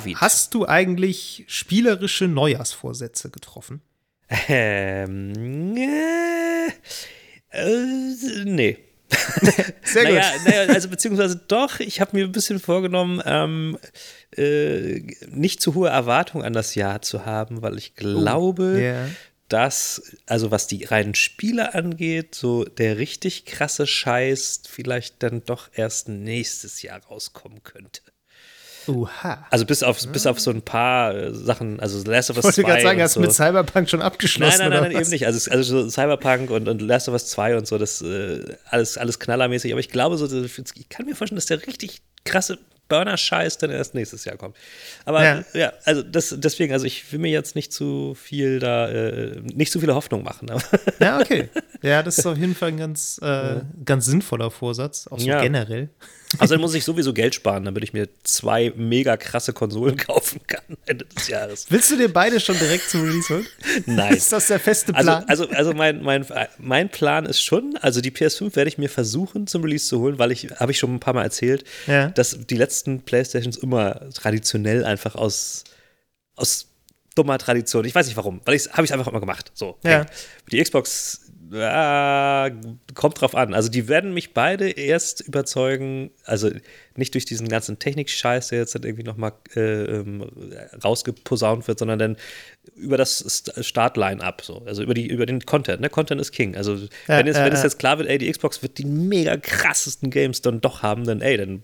David. Hast du eigentlich spielerische Neujahrsvorsätze getroffen? Ähm, äh, äh, nee. Sehr naja, naja, also beziehungsweise doch, ich habe mir ein bisschen vorgenommen, ähm, äh, nicht zu hohe Erwartungen an das Jahr zu haben, weil ich glaube, Oh, Ja. dass, also was die reinen Spiele angeht, so der richtig krasse Scheiß vielleicht dann doch erst nächstes Jahr rauskommen könnte. Oha. Also bis auf, bis auf so ein paar äh, Sachen, also Last of Us Ich wollte 2 gerade sagen, hast du so. mit Cyberpunk schon Nein, abgeschlossen? nein, nein, nein was? eben nicht. Also, also so Cyberpunk und, und Last of Us 2 und so, das äh, alles, alles knallermäßig. Aber ich glaube, so, ich kann mir vorstellen, dass der richtig krasse Burner-Scheiß dann erst nächstes Jahr kommt. Aber Ja. ja, also das, deswegen, also ich will mir jetzt nicht zu viel da, äh, nicht zu viele Hoffnung machen. Ja, okay. Ja, das ist auf jeden Fall ein ganz, äh, ganz sinnvoller Vorsatz, auch so generell. Also dann muss ich sowieso Geld sparen, damit ich mir zwei mega krasse Konsolen kaufen kann Ende des Jahres. Willst du dir beide schon direkt zum Release holen? Nein. Ist das der feste Also, Plan? also, also mein, mein, mein Plan ist schon, also die PS5 werde ich mir versuchen zum Release zu holen, weil ich, habe ich schon ein paar Mal erzählt, Ja. dass die letzten Playstations immer traditionell einfach aus, aus dummer Tradition, ich weiß nicht warum, weil ich habe ich einfach immer gemacht. So. Ja. Hey, Die Xbox ja, kommt drauf an. Also die werden mich beide erst überzeugen, also nicht durch diesen ganzen Technik-Scheiß, der jetzt dann irgendwie nochmal äh, ähm, rausgeposaunt wird, sondern dann über das St- Start-Line-Up, so. also über, die, über den Content. Ne? Content ist King. Also wenn, es, ja, wenn es ja. jetzt klar wird, ey, die Xbox wird die mega krassesten Games dann doch haben, dann ey, dann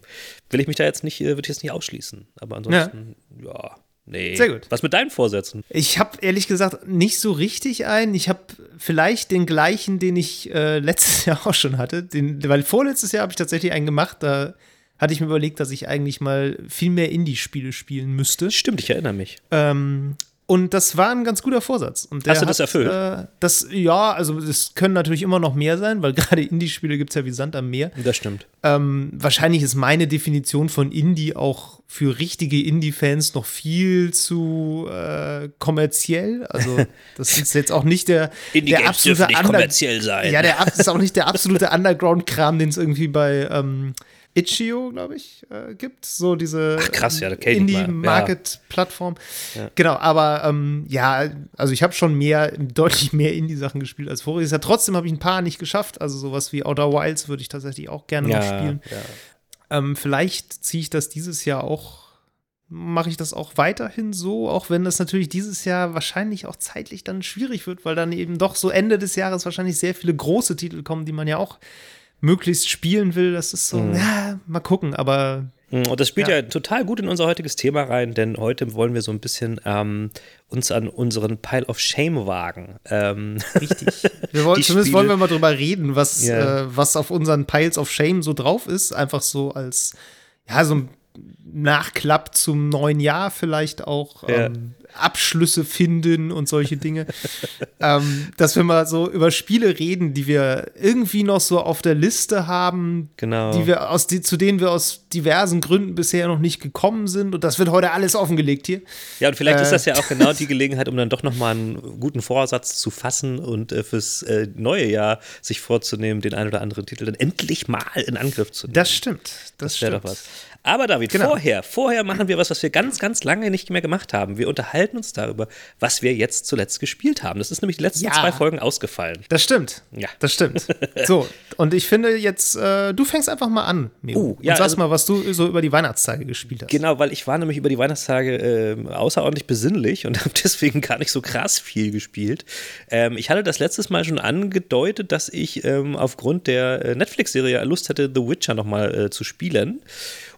will ich mich da jetzt nicht, äh, würde ich jetzt nicht ausschließen. Aber ansonsten, ja. Nee. Sehr gut. Was mit deinen Vorsätzen? Ich habe ehrlich gesagt nicht so richtig einen. Ich habe vielleicht den gleichen, den ich äh, letztes Jahr auch schon hatte. Den, weil vorletztes Jahr habe ich tatsächlich einen gemacht. Da hatte ich mir überlegt, dass ich eigentlich mal viel mehr Indie-Spiele spielen müsste. Stimmt, ich erinnere mich. Ähm, und das war ein ganz guter Vorsatz. Und der Hast du das hat, erfüllt? Äh, das, ja, also es können natürlich immer noch mehr sein, weil gerade Indie-Spiele gibt es ja wie Sand am Meer. Das stimmt. Ähm, wahrscheinlich ist meine Definition von Indie auch für richtige Indie-Fans noch viel zu äh, kommerziell. Also, das ist jetzt auch nicht der, der Indie-Games absolute nicht kommerziell sein. Ja, der ist auch nicht der absolute Underground-Kram, den es irgendwie bei ähm, Itch.io, glaube ich, äh, gibt. So diese Ach, krass, ja, mal. Ja. Indie-Market-Plattform. Genau, aber ähm, ja, also ich habe schon mehr, deutlich mehr Indie-Sachen gespielt als voriges Jahr. Trotzdem habe ich ein paar nicht geschafft. Also sowas wie Outer Wilds würde ich tatsächlich auch gerne noch spielen. ja. Ähm, vielleicht ziehe ich das dieses Jahr auch, mache ich das auch weiterhin so, auch wenn das natürlich dieses Jahr wahrscheinlich auch zeitlich dann schwierig wird, weil dann eben doch so Ende des Jahres wahrscheinlich sehr viele große Titel kommen, die man ja auch möglichst spielen will. Das ist so, ja, mal gucken, aber Mm, Und das spielt ja. Ja. total gut in unser heutiges Thema rein, denn heute wollen wir so ein bisschen ähm, uns an unseren Pile of Shame wagen. Ähm, richtig. Wir wollen, zumindest Spiele- wollen wir mal drüber reden, was, Ja. äh, was auf unseren Piles of Shame so drauf ist. Einfach so als, ja, so ein Nachklapp zum neuen Jahr vielleicht auch. Ja. Ähm, Abschlüsse finden und solche Dinge. ähm, dass wir mal so über Spiele reden, die wir irgendwie noch so auf der Liste haben, Genau. die wir aus die, zu denen wir aus diversen Gründen bisher noch nicht gekommen sind. Und das wird heute alles offengelegt hier. ja, und vielleicht ist äh, das ja auch genau die Gelegenheit, um dann doch nochmal einen guten Vorsatz zu fassen und äh, fürs äh, neue Jahr sich vorzunehmen, den einen oder anderen Titel dann endlich mal in Angriff zu nehmen. Das stimmt. Das, Das wäre stimmt. doch was. Aber David, Genau. vorher, vorher machen wir was, was wir ganz, ganz lange nicht mehr gemacht haben. Wir unterhalten uns darüber, was wir jetzt zuletzt gespielt haben. Das ist nämlich die letzten Ja. zwei Folgen ausgefallen. Das stimmt. Ja. Das stimmt. So, und ich finde jetzt, äh, du fängst einfach mal an, Mio. Uh, ja, und sag also- mal, was du so über die Weihnachtstage gespielt hast. Genau, weil ich war nämlich über die Weihnachtstage ähm, außerordentlich besinnlich und habe deswegen gar nicht so krass viel gespielt. Ähm, ich hatte das letztes Mal schon angedeutet, dass ich ähm, aufgrund der äh, Netflix-Serie Lust hatte, The Witcher nochmal äh, zu spielen.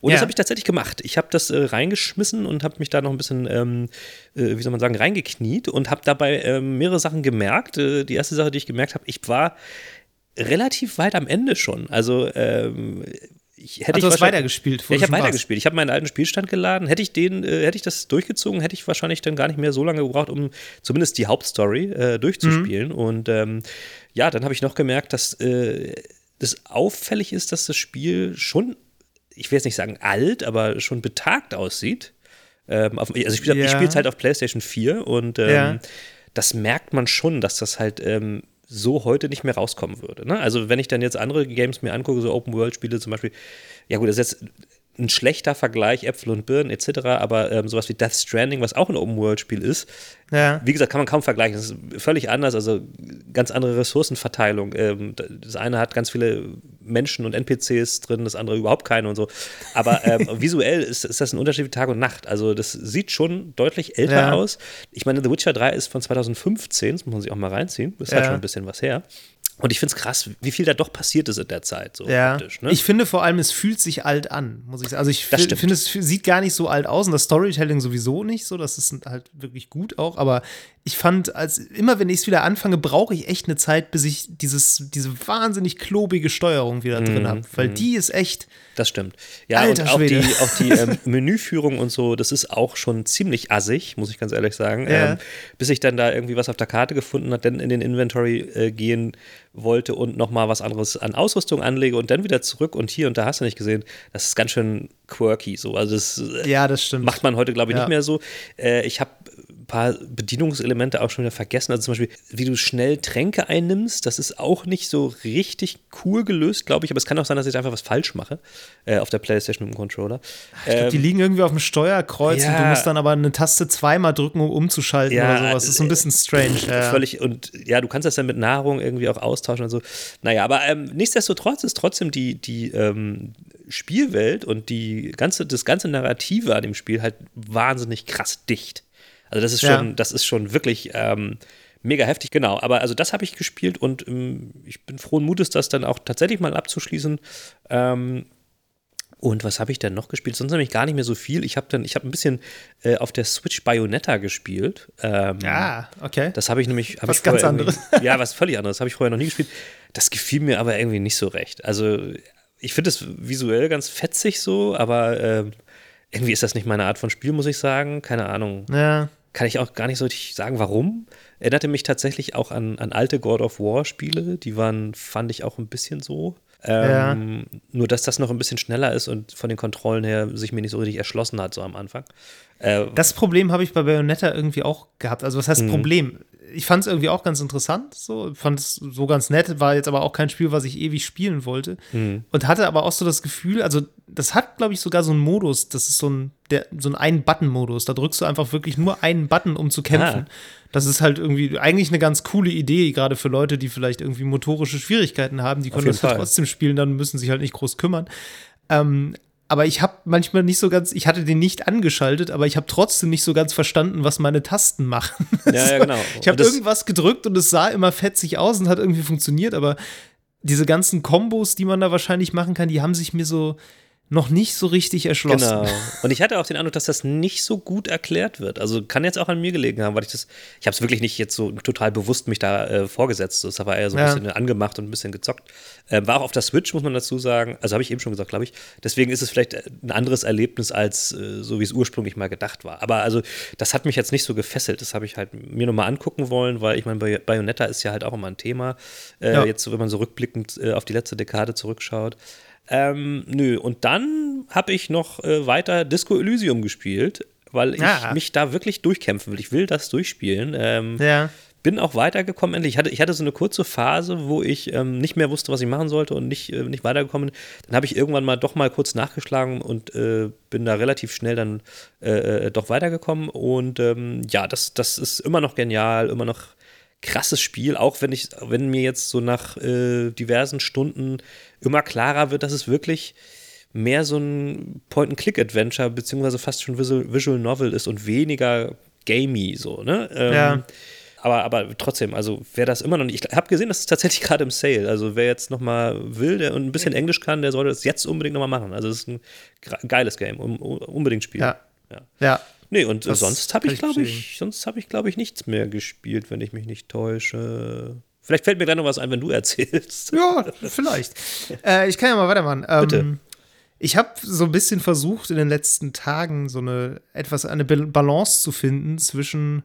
Und Ja. das habe ich tatsächlich gemacht. Ich habe das äh, reingeschmissen und habe mich da noch ein bisschen, ähm, äh, wie soll man sagen, reingekniet und habe dabei ähm, mehrere Sachen gemerkt. Äh, die erste Sache, die ich gemerkt habe, ich war relativ weit am Ende schon. Also ähm, ich hätte Ach, ich weitergespielt. ja, ich habe weitergespielt. Ich habe meinen alten Spielstand geladen. Hätte ich den, äh, hätte ich das durchgezogen, hätte ich wahrscheinlich dann gar nicht mehr so lange gebraucht, um zumindest die Hauptstory äh, durchzuspielen. Mhm. Und ähm, ja, dann habe ich noch gemerkt, dass äh, das auffällig ist, dass das Spiel schon, ich will jetzt nicht sagen alt, aber schon betagt aussieht. Ähm, auf, also ich spiele Ja. es halt auf PlayStation 4 und ähm, Ja. das merkt man schon, dass das halt ähm, so heute nicht mehr rauskommen würde. Ne? Also wenn ich dann jetzt andere Games mir angucke, so Open-World-Spiele zum Beispiel, ja gut, das ist jetzt ein schlechter Vergleich, Äpfel und Birnen etc., aber ähm, sowas wie Death Stranding, was auch ein Open-World-Spiel ist, Ja. wie gesagt, kann man kaum vergleichen. Das ist völlig anders, also ganz andere Ressourcenverteilung. Ähm, das eine hat ganz viele Menschen und NPCs drin, das andere überhaupt keine und so. Aber ähm, visuell ist, ist das ein Unterschied wie Tag und Nacht. Also das sieht schon deutlich älter Ja. aus. Ich meine, The Witcher 3 ist von 2015, das muss man sich auch mal reinziehen. Das ist halt Ja. schon ein bisschen was her. Und ich finde es krass, wie viel da doch passiert ist in der Zeit. So Ja, praktisch, ne? ich finde vor allem, es fühlt sich alt an, muss ich sagen. Also ich finde, es sieht gar nicht so alt aus und das Storytelling sowieso nicht so. Das ist halt wirklich gut auch. Aber ich fand, als immer wenn ich es wieder anfange, brauche ich echt eine Zeit, bis ich dieses, diese wahnsinnig klobige Steuerung wieder Mhm, drin habe. Weil die ist echt. Das stimmt. Ja, Alter und auch Schwede. die, auch die ähm, Menüführung und so, das ist auch schon ziemlich assig, muss ich ganz ehrlich sagen. Ja. Ähm, bis ich dann da irgendwie was auf der Karte gefunden hat, dann in den Inventory äh, gehen wollte und nochmal was anderes an Ausrüstung anlege und dann wieder zurück und hier und da hast du nicht gesehen. Das ist ganz schön quirky so. Also das äh, Ja, das stimmt. macht man heute, glaube ich, Ja. nicht mehr so. Äh, ich habe paar Bedienungselemente auch schon wieder vergessen. Also zum Beispiel, wie du schnell Tränke einnimmst, das ist auch nicht so richtig cool gelöst, glaube ich. Aber es kann auch sein, dass ich einfach was falsch mache äh, auf der Playstation mit dem Controller. Ich glaub, die liegen irgendwie auf dem Steuerkreuz und du Ähm, ja. musst dann aber eine Taste zweimal drücken, um umzuschalten Ja, oder sowas. Das ist so ein bisschen strange. Ja. Völlig, und ja, du kannst das dann mit Nahrung irgendwie auch austauschen und so. Naja, aber ähm, nichtsdestotrotz ist trotzdem die, die ähm, Spielwelt und die ganze, das ganze Narrative an dem Spiel halt wahnsinnig krass dicht. Also das ist Ja. schon, das ist schon wirklich ähm, mega heftig, genau. Aber also das habe ich gespielt und ähm, ich bin frohen Mutes, das dann auch tatsächlich mal abzuschließen. Ähm, und was habe ich denn noch gespielt? Sonst nämlich gar nicht mehr so viel. Ich habe dann, ich habe ein bisschen äh, auf der Switch Bayonetta gespielt. Ähm, Ah, okay. das habe ich nämlich. Hab Was ich ganz irgendwie- Ja, was völlig anderes. Habe ich vorher noch nie gespielt. Das gefiel mir aber irgendwie nicht so recht. Also, ich finde es visuell ganz fetzig so, aber ähm, irgendwie ist das nicht meine Art von Spiel, muss ich sagen. Keine Ahnung. ja. Kann ich auch gar nicht so richtig sagen, warum. Erinnerte mich tatsächlich auch an, an alte God of War-Spiele. Die waren, fand ich auch ein bisschen so. Ähm, Nur, dass das noch ein bisschen schneller ist und von den Kontrollen her sich mir nicht so richtig erschlossen hat, so am Anfang. Äh, Das Problem habe ich bei Bayonetta irgendwie auch gehabt. Also, was Mhm. heißt Problem? Ich fand es irgendwie auch ganz interessant, so, fand es so ganz nett, war jetzt aber auch kein Spiel, was ich ewig spielen wollte. Mhm. Und hatte aber auch so das Gefühl, also, das hat, glaube ich, sogar so einen Modus, das ist so ein, der, so ein Ein-Button-Modus. Da drückst du einfach wirklich nur einen Button, um zu kämpfen. Ah. Das ist halt irgendwie eigentlich eine ganz coole Idee, gerade für Leute, die vielleicht irgendwie motorische Schwierigkeiten haben. Die können das Fall. trotzdem spielen, dann müssen sich halt nicht groß kümmern. Ähm, aber ich habe manchmal nicht so ganz, ich hatte den nicht angeschaltet, aber ich habe trotzdem nicht so ganz verstanden, was meine Tasten machen. Ja, ja, genau. Ich habe irgendwas gedrückt und es sah immer fetzig aus und hat irgendwie funktioniert, aber diese ganzen Kombos, die man da wahrscheinlich machen kann, die haben sich mir so noch nicht so richtig erschlossen. Genau. Und ich hatte auch den Eindruck, dass das nicht so gut erklärt wird. Also kann jetzt auch an mir gelegen haben, weil ich das, ich habe es wirklich nicht jetzt so total bewusst mich da äh, vorgesetzt. Das war eher so ein Ja. bisschen angemacht und ein bisschen gezockt. Ähm, war auch auf der Switch, muss man dazu sagen. Also habe ich eben schon gesagt, glaube ich. Deswegen ist es vielleicht ein anderes Erlebnis als äh, so, wie es ursprünglich mal gedacht war. Aber also, das hat mich jetzt nicht so gefesselt. Das habe ich halt mir nochmal angucken wollen, weil ich meine, Bay Bayonetta ist ja halt auch immer ein Thema. Äh, Ja. Jetzt, wenn man so rückblickend äh, auf die letzte Dekade zurückschaut. Ähm, nö, und dann habe ich noch äh, weiter Disco Elysium gespielt, weil ich Ah. mich da wirklich durchkämpfen will. Ich will das durchspielen. Ähm, Ja. bin auch weitergekommen endlich. Ich hatte, ich hatte so eine kurze Phase, wo ich ähm, nicht mehr wusste, was ich machen sollte und nicht, äh, nicht weitergekommen bin. Dann habe ich irgendwann mal doch mal kurz nachgeschlagen und äh, bin da relativ schnell dann äh, äh, doch weitergekommen. Und ähm, ja, das, das ist immer noch genial, immer noch krasses Spiel, auch wenn ich, wenn mir jetzt so nach äh, diversen Stunden immer klarer wird, dass es wirklich mehr so ein Point-and-Click-Adventure, beziehungsweise fast schon Visual, Visual Novel ist und weniger gamey so, ne? Ähm, Ja. Aber, aber trotzdem, also wer das immer noch nicht, ich habe gesehen, das ist tatsächlich gerade im Sale. Also wer jetzt noch mal will der, und ein bisschen Englisch kann, der sollte das jetzt unbedingt noch mal machen. Also es ist ein geiles Game, um, um, unbedingt spielen. Ja. Ja. Ja. Nee, und äh, Das sonst habe ich, glaube ich, sonst habe ich, glaube ich, nichts mehr gespielt, wenn ich mich nicht täusche. Vielleicht fällt mir gleich noch was ein, wenn du erzählst. Ja, vielleicht. äh, ich kann ja mal weitermachen. Ähm, Bitte. Ich habe so ein bisschen versucht, in den letzten Tagen so eine etwas eine Bal- Balance zu finden zwischen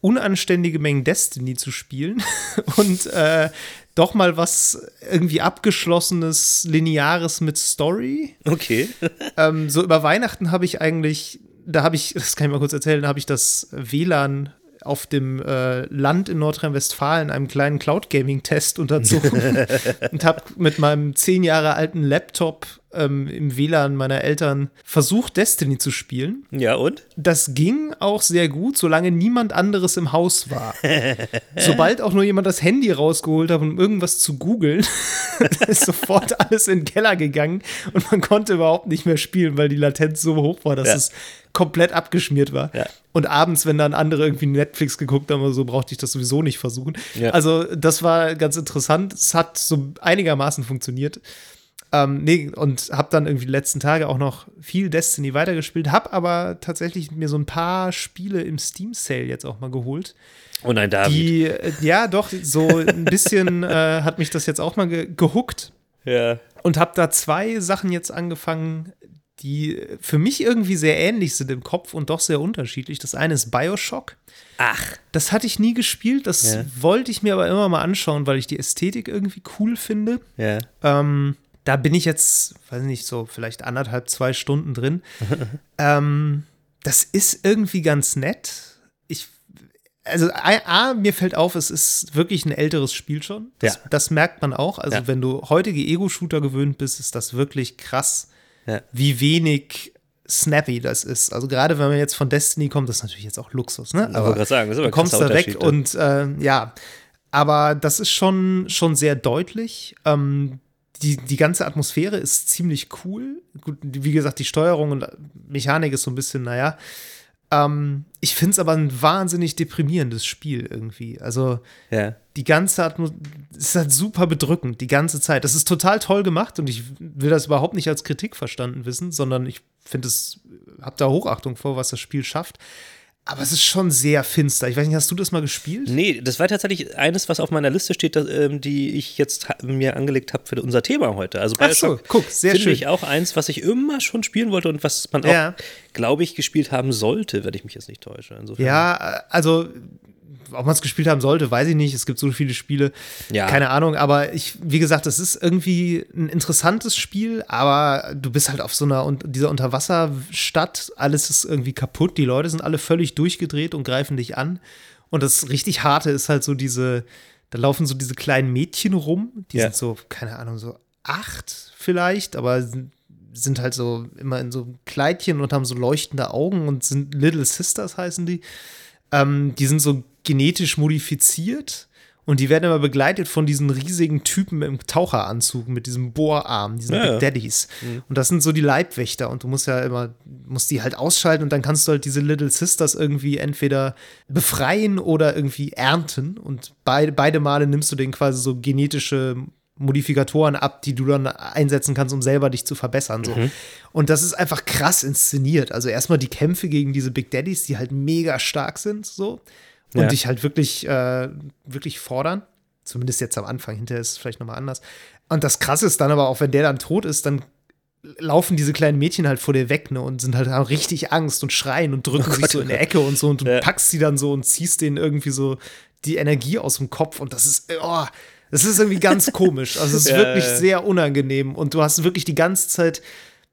unanständige Mengen Destiny zu spielen und äh, doch mal was irgendwie abgeschlossenes, lineares mit Story. Okay. Ähm, so über Weihnachten habe ich eigentlich, da habe ich, das kann ich mal kurz erzählen, da habe ich das WLAN auf dem äh, Land in Nordrhein-Westfalen einem kleinen Cloud-Gaming-Test unterzogen und habe mit meinem zehn Jahre alten Laptop ähm, im WLAN meiner Eltern versucht, Destiny zu spielen. Ja, und? Das ging auch sehr gut, solange niemand anderes im Haus war. Sobald auch nur jemand das Handy rausgeholt hat, um irgendwas zu googeln, ist sofort alles in den Keller gegangen und man konnte überhaupt nicht mehr spielen, weil die Latenz so hoch war, dass ja. es komplett abgeschmiert war. Ja. Und abends, wenn dann andere irgendwie Netflix geguckt haben, so brauchte ich das sowieso nicht versuchen. Ja. Also, das war ganz interessant. Es hat so einigermaßen funktioniert. Ähm, nee, und habe dann irgendwie die letzten Tage auch noch viel Destiny weitergespielt, habe aber tatsächlich mir so ein paar Spiele im Steam Sale jetzt auch mal geholt. Oh nein, David. Die, äh, ja, doch, so ein bisschen äh, hat mich das jetzt auch mal ge gehuckt. Ja. Und habe da zwei Sachen jetzt angefangen, die für mich irgendwie sehr ähnlich sind im Kopf und doch sehr unterschiedlich. Das eine ist Bioshock. Ach. Das hatte ich nie gespielt, das ja. wollte ich mir aber immer mal anschauen, weil ich die Ästhetik irgendwie cool finde. Ja. Ähm, da bin ich jetzt, weiß nicht, so vielleicht anderthalb, zwei Stunden drin. ähm, das ist irgendwie ganz nett. Ich, also, A, mir fällt auf, es ist wirklich ein älteres Spiel schon. Das, ja. das merkt man auch. Also, ja. wenn du heutige Ego-Shooter gewöhnt bist, ist das wirklich krass, ja. wie wenig snappy das ist. Also gerade wenn man jetzt von Destiny kommt, das ist natürlich jetzt auch Luxus, ne? Aber ich sagen, das ist aber du kommst da weg und äh, ja, aber das ist schon, schon sehr deutlich. Ähm, die, die ganze Atmosphäre ist ziemlich cool. Gut, wie gesagt, die Steuerung und Mechanik ist so ein bisschen, naja. Ähm, ich finde es aber ein wahnsinnig deprimierendes Spiel irgendwie. Also ja. die ganze Atmosphäre ist halt super bedrückend, die ganze Zeit. Das ist total toll gemacht und ich will das überhaupt nicht als Kritik verstanden wissen, sondern ich finde es, habe da Hochachtung vor, was das Spiel schafft. Aber es ist schon sehr finster. Ich weiß nicht, hast du das mal gespielt? Nee, das war tatsächlich eines, was auf meiner Liste steht, das, ähm, die ich jetzt mir angelegt habe für unser Thema heute. Also Ach so, guck, sehr finde ich auch eins, was ich immer schon spielen wollte und was man auch, ja. glaube ich, gespielt haben sollte, wenn ich mich jetzt nicht täusche. Insofern. Ja, also ob man es gespielt haben sollte, weiß ich nicht. Es gibt so viele Spiele. Ja. Keine Ahnung. Aber ich, wie gesagt, es ist irgendwie ein interessantes Spiel, aber du bist halt auf so einer dieser Unterwasserstadt. Alles ist irgendwie kaputt. Die Leute sind alle völlig durchgedreht und greifen dich an. Und das richtig harte ist halt so diese, da laufen so diese kleinen Mädchen rum. Die ja. sind so, keine Ahnung, so acht vielleicht, aber sind halt so immer in so Kleidchen und haben so leuchtende Augen und sind Little Sisters heißen die. Ähm, die sind so genetisch modifiziert und die werden immer begleitet von diesen riesigen Typen im Taucheranzug mit diesem Bohrarm, diesen ja, Big Daddies. Mhm. Und das sind so die Leibwächter und du musst ja immer, musst die halt ausschalten und dann kannst du halt diese Little Sisters irgendwie entweder befreien oder irgendwie ernten und beide, beide Male nimmst du denen quasi so genetische Modifikatoren ab, die du dann einsetzen kannst, um selber dich zu verbessern. So. Mhm. Und das ist einfach krass inszeniert. Also erstmal die Kämpfe gegen diese Big Daddies, die halt mega stark sind, so und ja. dich halt wirklich, äh, wirklich fordern. Zumindest jetzt am Anfang, hinterher ist es vielleicht nochmal anders. Und das Krasse ist dann aber auch, wenn der dann tot ist, dann laufen diese kleinen Mädchen halt vor dir weg, ne, und sind halt haben richtig Angst und schreien und drücken oh sich so in der Ecke und so und du ja. packst sie dann so und ziehst denen irgendwie so die Energie aus dem Kopf und das ist, oh, das ist irgendwie ganz komisch. Also es ist ja, wirklich ja. sehr unangenehm und du hast wirklich die ganze Zeit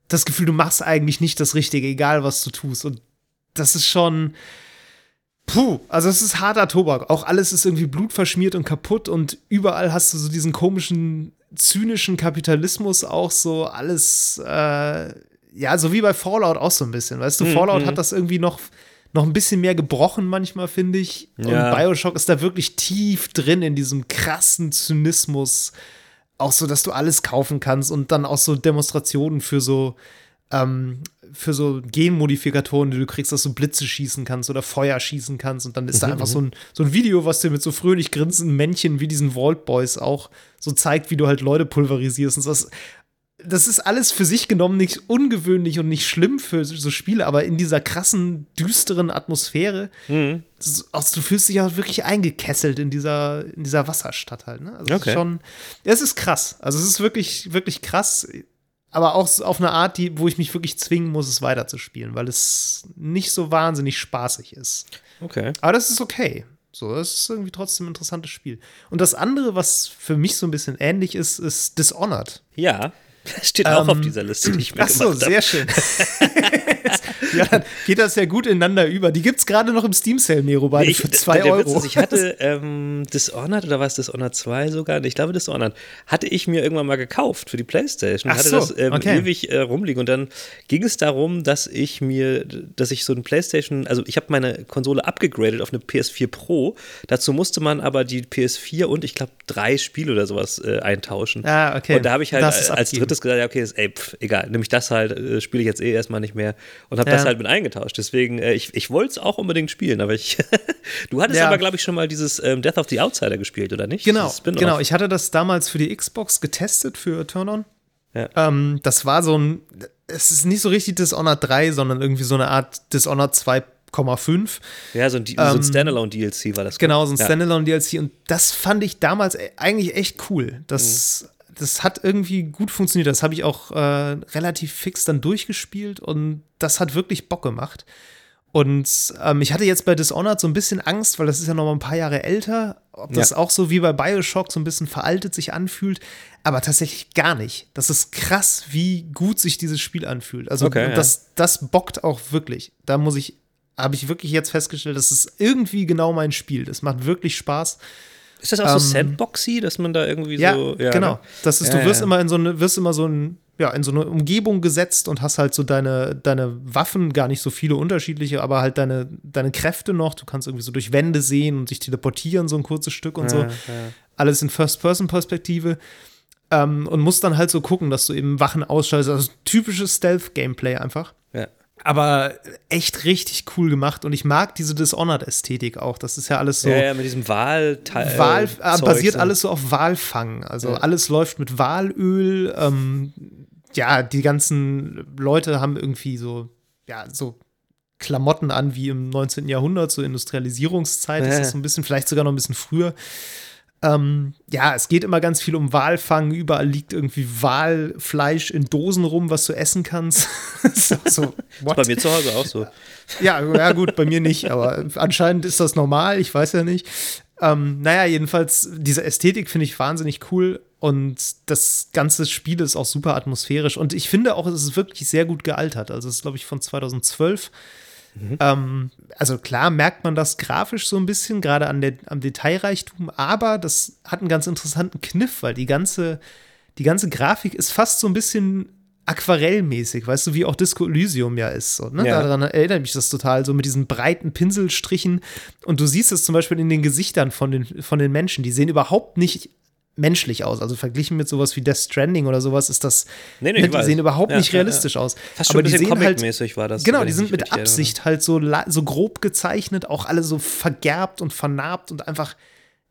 das Gefühl, du machst eigentlich nicht das Richtige, egal was du tust und das ist schon, Puh, also es ist harter Tobak. Auch alles ist irgendwie blutverschmiert und kaputt und überall hast du so diesen komischen, zynischen Kapitalismus auch so alles, äh, ja, so wie bei Fallout auch so ein bisschen. Weißt du, mhm. Fallout hat das irgendwie noch, noch ein bisschen mehr gebrochen manchmal, finde ich. Ja. Und Bioshock ist da wirklich tief drin in diesem krassen Zynismus. Auch so, dass du alles kaufen kannst und dann auch so Demonstrationen für so ähm, für so Genmodifikatoren, die du kriegst, dass du Blitze schießen kannst oder Feuer schießen kannst. Und dann ist da mhm, einfach so mhm. ein, so ein Video, was dir mit so fröhlich grinsenden Männchen wie diesen Vault Boys auch so zeigt, wie du halt Leute pulverisierst. Und das, das ist alles für sich genommen nicht ungewöhnlich und nicht schlimm für so Spiele, aber in dieser krassen, düsteren Atmosphäre, mhm. also, du fühlst dich auch wirklich eingekesselt in dieser, in dieser Wasserstadt halt. Ne? Also okay. es ist schon, es ist krass. Also es ist wirklich, wirklich krass aber auch auf eine Art, die, wo ich mich wirklich zwingen muss, es weiterzuspielen, weil es nicht so wahnsinnig spaßig ist. Okay. Aber das ist okay. So, das ist irgendwie trotzdem ein interessantes Spiel. Und das andere, was für mich so ein bisschen ähnlich ist, ist Dishonored. Ja, steht auch ähm, auf dieser Liste, die ich mir ach so, sehr schön. ja, dann geht das ja gut ineinander über. Die gibt es gerade noch im Steam Sale, Mero, beide für 2 Euro. Ist, ich hatte ähm, Dishonored oder was Dishonored 2 sogar? Ich glaube Dishonored. Hatte ich mir irgendwann mal gekauft für die Playstation. Ach hatte so, das ähm, okay. ewig äh, rumliegen. Und dann ging es darum, dass ich mir, dass ich so ein Playstation, also ich habe meine Konsole abgegradet auf eine PS4 Pro. Dazu musste man aber die PS4 und ich glaube drei Spiele oder sowas äh, eintauschen. Ah, okay. Und da habe ich halt als abgeben. drittes gesagt, ja, okay, ist, ey, pff, egal, nehme ich das halt, äh, spiele ich jetzt eh erstmal nicht mehr und habe Ja. das halt mit eingetauscht. Deswegen, äh, ich, ich wollte es auch unbedingt spielen, aber ich, du hattest Ja. aber, glaube ich, schon mal dieses ähm, Death of the Outsider gespielt, oder nicht? Genau, genau. Ich hatte das damals für die Xbox getestet, für Turn-On. Ja. Ähm, das war so ein, es ist nicht so richtig Dishonored 3, sondern irgendwie so eine Art Dishonored 2,5. Ja, so ein, so ein Standalone-DLC war das. Ähm, Genau, so ein. Standalone-DLC. Und das fand ich damals e- eigentlich echt cool. Das, das hat irgendwie gut funktioniert. Das habe ich auch äh, relativ fix dann durchgespielt und das hat wirklich Bock gemacht. Und ähm, ich hatte jetzt bei Dishonored so ein bisschen Angst, weil das ist ja noch mal ein paar Jahre älter, ob das Ja. auch so wie bei Bioshock so ein bisschen veraltet sich anfühlt, aber tatsächlich gar nicht. Das ist krass, wie gut sich dieses Spiel anfühlt. Also Okay, und ja. das, das bockt auch wirklich. Da muss ich, habe ich wirklich jetzt festgestellt, das ist irgendwie genau mein Spiel. Das macht wirklich Spaß. Ist das auch so Ähm, Sandboxy, dass man da irgendwie Ja, so. genau. ne? Das ist, Ja, du wirst ja. immer in so eine, wirst immer so ein, ja, in so eine Umgebung gesetzt und hast halt so deine, deine Waffen, gar nicht so viele unterschiedliche, aber halt deine, deine Kräfte noch. Du kannst irgendwie so durch Wände sehen und dich teleportieren, so ein kurzes Stück und so. Ja, ja. Alles in First-Person-Perspektive. Ähm, und musst dann halt so gucken, dass du eben Wachen ausschaltest. Also typisches Stealth-Gameplay einfach. Aber echt richtig cool gemacht und ich mag diese Dishonored-Ästhetik auch. Das ist ja alles so. ja, ja, mit diesem Wahlteil. Wahl, äh, basiert so. alles so auf Walfang. Also Ja. alles läuft mit Walöl. Ähm, ja, die ganzen Leute haben irgendwie so, ja, so Klamotten an wie im 19. Jahrhundert, so Industrialisierungszeit ist Ja. das so ein bisschen, vielleicht sogar noch ein bisschen früher. Ähm, ja, es geht immer ganz viel um Walfang. Überall liegt irgendwie Walfleisch in Dosen rum, was du essen kannst. so, so? Bei mir zu Hause auch so. Ja, ja, gut, bei mir nicht, aber anscheinend ist das normal, ich weiß ja nicht. Ähm, naja, jedenfalls, diese Ästhetik finde ich wahnsinnig cool und das ganze Spiel ist auch super atmosphärisch und ich finde auch, es ist wirklich sehr gut gealtert. Also, es ist, glaube ich, von 2012. Ähm, also, klar merkt man das grafisch so ein bisschen, gerade an der, am Detailreichtum, aber das hat einen ganz interessanten Kniff, weil die ganze, die ganze Grafik ist fast so ein bisschen aquarellmäßig, weißt du, wie auch Disco Elysium ja ist. So, ne? Ja. Daran erinnert mich das total, so mit diesen breiten Pinselstrichen. Und du siehst es zum Beispiel in den Gesichtern von den, von den Menschen. Die sehen überhaupt nicht menschlich aus. Also verglichen mit sowas wie Death Stranding oder sowas ist das, Nee, nee, ne, ich die sehen überhaupt Ja, nicht ja, realistisch aus. Fast Aber die sehen halt, war das. Genau, die sind mit. Absicht halt so, so grob gezeichnet, auch alle so vergerbt und vernarbt und einfach,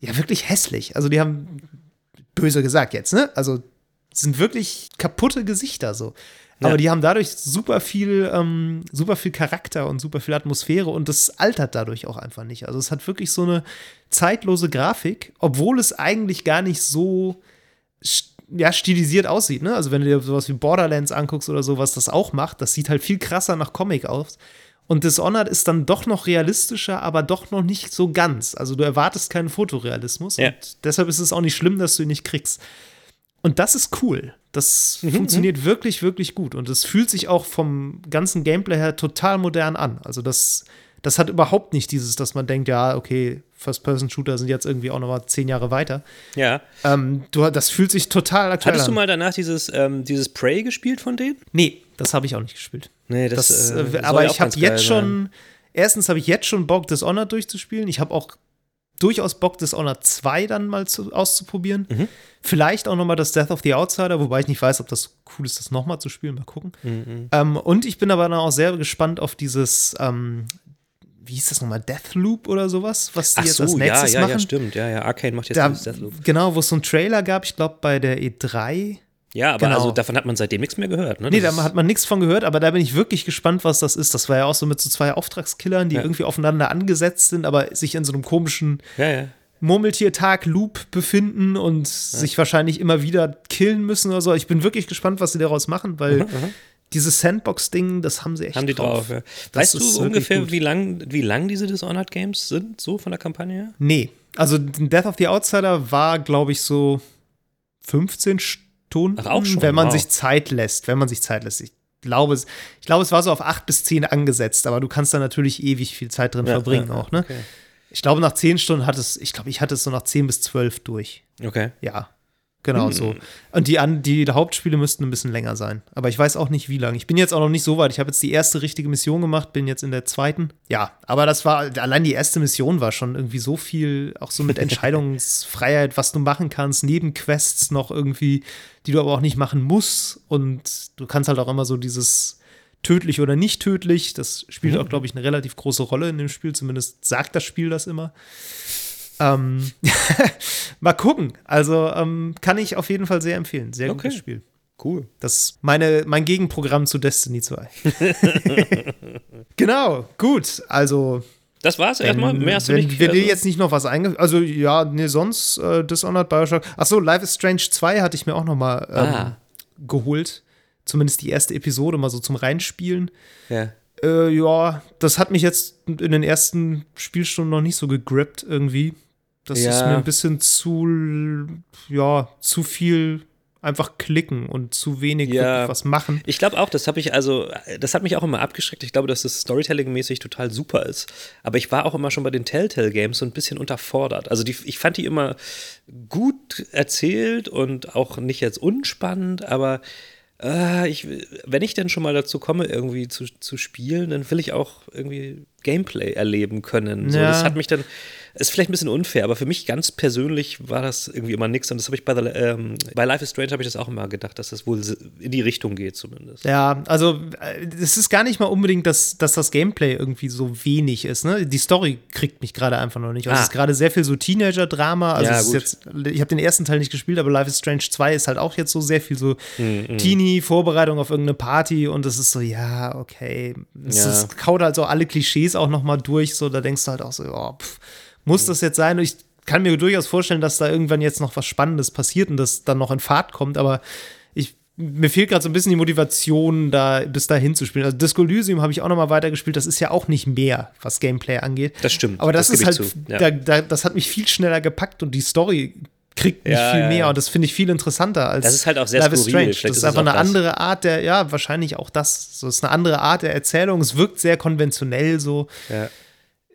ja, wirklich hässlich. Also die haben, böse gesagt jetzt, ne? Also sind wirklich kaputte Gesichter so. Aber Ja. die haben dadurch super viel, ähm, super viel Charakter und super viel Atmosphäre und das altert dadurch auch einfach nicht. Also es hat wirklich so eine zeitlose Grafik, obwohl es eigentlich gar nicht so ja, stilisiert aussieht, ne? Also wenn du dir sowas wie Borderlands anguckst oder so, was das auch macht, das sieht halt viel krasser nach Comic aus. Und Dishonored ist dann doch noch realistischer, aber doch noch nicht so ganz. Also du erwartest keinen Fotorealismus Ja. und deshalb ist es auch nicht schlimm, dass du ihn nicht kriegst. Und das ist cool. Das Mhm, funktioniert wirklich, wirklich gut. Und es fühlt sich auch vom ganzen Gameplay her total modern an. Also das, das hat überhaupt nicht dieses, dass man denkt, ja, okay, First-Person-Shooter sind jetzt irgendwie auch noch mal zehn Jahre weiter. Ja. Ähm, du, das fühlt sich total aktuell Hattest du an. mal danach dieses, ähm, dieses Prey gespielt von denen? Nee, das habe ich auch nicht gespielt. Nee, Das, das, äh, äh, aber ich habe jetzt schon, erstens habe ich jetzt schon Bock, Dishonored durchzuspielen. Ich habe auch durchaus Bock, Dishonored 2 dann mal zu, auszuprobieren. Mhm. Vielleicht auch noch mal das Death of the Outsider, wobei ich nicht weiß, ob das cool ist, das noch mal zu spielen. Mal gucken. Mhm. Ähm, und ich bin aber dann auch sehr gespannt auf dieses, ähm, wie hieß das nochmal, Deathloop oder sowas, was die Ach jetzt so, als ja, nächstes ja, machen. ja, stimmt. Ja, ja, Arcane macht jetzt Da, Deathloop. genau, wo es so einen Trailer gab, ich glaube bei der E3. Ja, aber genau. also davon hat man seitdem nichts mehr gehört, ne? Nee, da hat man nichts von gehört, aber da bin ich wirklich gespannt, was das ist. Das war ja auch so mit so zwei Auftragskillern, die Ja. irgendwie aufeinander angesetzt sind, aber sich in so einem komischen Ja, ja. Murmeltiertag-Loop befinden und sich wahrscheinlich immer wieder killen müssen oder so. Ich bin wirklich gespannt, was sie daraus machen, weil dieses Sandbox-Ding, das haben sie echt Haben die drauf. Das Weißt du ungefähr, wie lang, wie lang diese Dishonored Games sind, so von der Kampagne her? Nee, also Death of the Outsider war, glaube ich, so 15 Stunden, Ach, auch schon, wenn man wow. sich Zeit lässt. Wenn man sich Zeit lässt. Ich glaube, es, ich glaube, es war so auf acht bis zehn angesetzt, aber du kannst da natürlich ewig viel Zeit drin Ja, verbringen ja, auch, ne? okay. Ich glaube, nach zehn Stunden hat es, ich glaube, ich hatte es so nach zehn bis zwölf durch. Okay. Ja. Genau Hm. so. Und die, an, die Hauptspiele müssten ein bisschen länger sein. Aber ich weiß auch nicht, wie lang. Ich bin jetzt auch noch nicht so weit. Ich habe jetzt die erste richtige Mission gemacht, bin jetzt in der zweiten. Ja, aber das war, allein die erste Mission war schon irgendwie so viel, auch so mit Entscheidungsfreiheit, was du machen kannst, neben Quests noch irgendwie, die du aber auch nicht machen musst. Und du kannst halt auch immer so dieses tödlich oder nicht tödlich. Das spielt auch, glaube ich, eine relativ große Rolle in dem Spiel. Zumindest sagt das Spiel das immer. Ähm, mal gucken. Also ähm, kann ich auf jeden Fall sehr empfehlen. Sehr Okay. gutes Spiel. Cool. Das ist meine, mein Gegenprogramm zu Destiny 2. genau, gut. Also, Das war's erstmal. Mehr hast du wenn, nicht. wenn dir also- jetzt nicht noch was eingefallen Also, ja, nee, sonst äh, Dishonored, Bioshock. Achso, Life is Strange 2 hatte ich mir auch noch mal ähm, Ah. geholt. Zumindest die erste Episode mal so zum Reinspielen. ja. Äh, ja, das hat mich jetzt in den ersten Spielstunden noch nicht so gegrippt irgendwie. Das Ja. ist mir ein bisschen zu, ja, zu viel einfach klicken und zu wenig Ja. was machen. Ich glaube auch, das habe ich also, das hat mich auch immer abgeschreckt. Ich glaube, dass das Storytelling-mäßig total super ist. Aber ich war auch immer schon bei den Telltale-Games so ein bisschen unterfordert. Also die, ich fand die immer gut erzählt und auch nicht jetzt unspannend, aber äh, ich, wenn ich denn schon mal dazu komme, irgendwie zu, zu spielen, dann will ich auch irgendwie Gameplay erleben können. So, Ja. Das hat mich dann, ist vielleicht ein bisschen unfair, aber für mich ganz persönlich war das irgendwie immer nichts. Und das habe ich bei, The, ähm, bei Life is Strange habe ich das auch immer gedacht, dass das wohl in die Richtung geht zumindest. Ja, also äh, es ist gar nicht mal unbedingt, dass, dass das Gameplay irgendwie so wenig ist. Ne? Die Story kriegt mich gerade einfach noch nicht. Also Ah. Es ist gerade sehr viel so Teenager-Drama. Also Ja, es ist gut. jetzt, ich habe den ersten Teil nicht gespielt, aber Life is Strange 2 ist halt auch jetzt so sehr viel so Mhm, Teenie-Vorbereitung auf irgendeine Party und es ist so, ja, okay. Es, Ja. kaut halt so alle Klischees auch noch mal durch. So, da denkst du halt auch so, ja, pff, muss Mhm. das jetzt sein? Ich kann mir durchaus vorstellen, dass da irgendwann jetzt noch was Spannendes passiert und das dann noch in Fahrt kommt, aber ich, mir fehlt gerade so ein bisschen die Motivation, da bis dahin zu spielen. Also Disco Elysium habe ich auch noch mal weitergespielt. Das ist ja auch nicht mehr, was Gameplay angeht. Das stimmt, Aber das, das ist halt, ja. da, da, das hat mich viel schneller gepackt und die Story kriegt mich Ja, viel mehr ja. und das finde ich viel interessanter als Das ist halt auch sehr Life skurril. Strange. Das ist einfach eine das. andere Art der, ja, wahrscheinlich auch das. So ist eine andere Art der Erzählung. Es wirkt sehr konventionell so. Ja.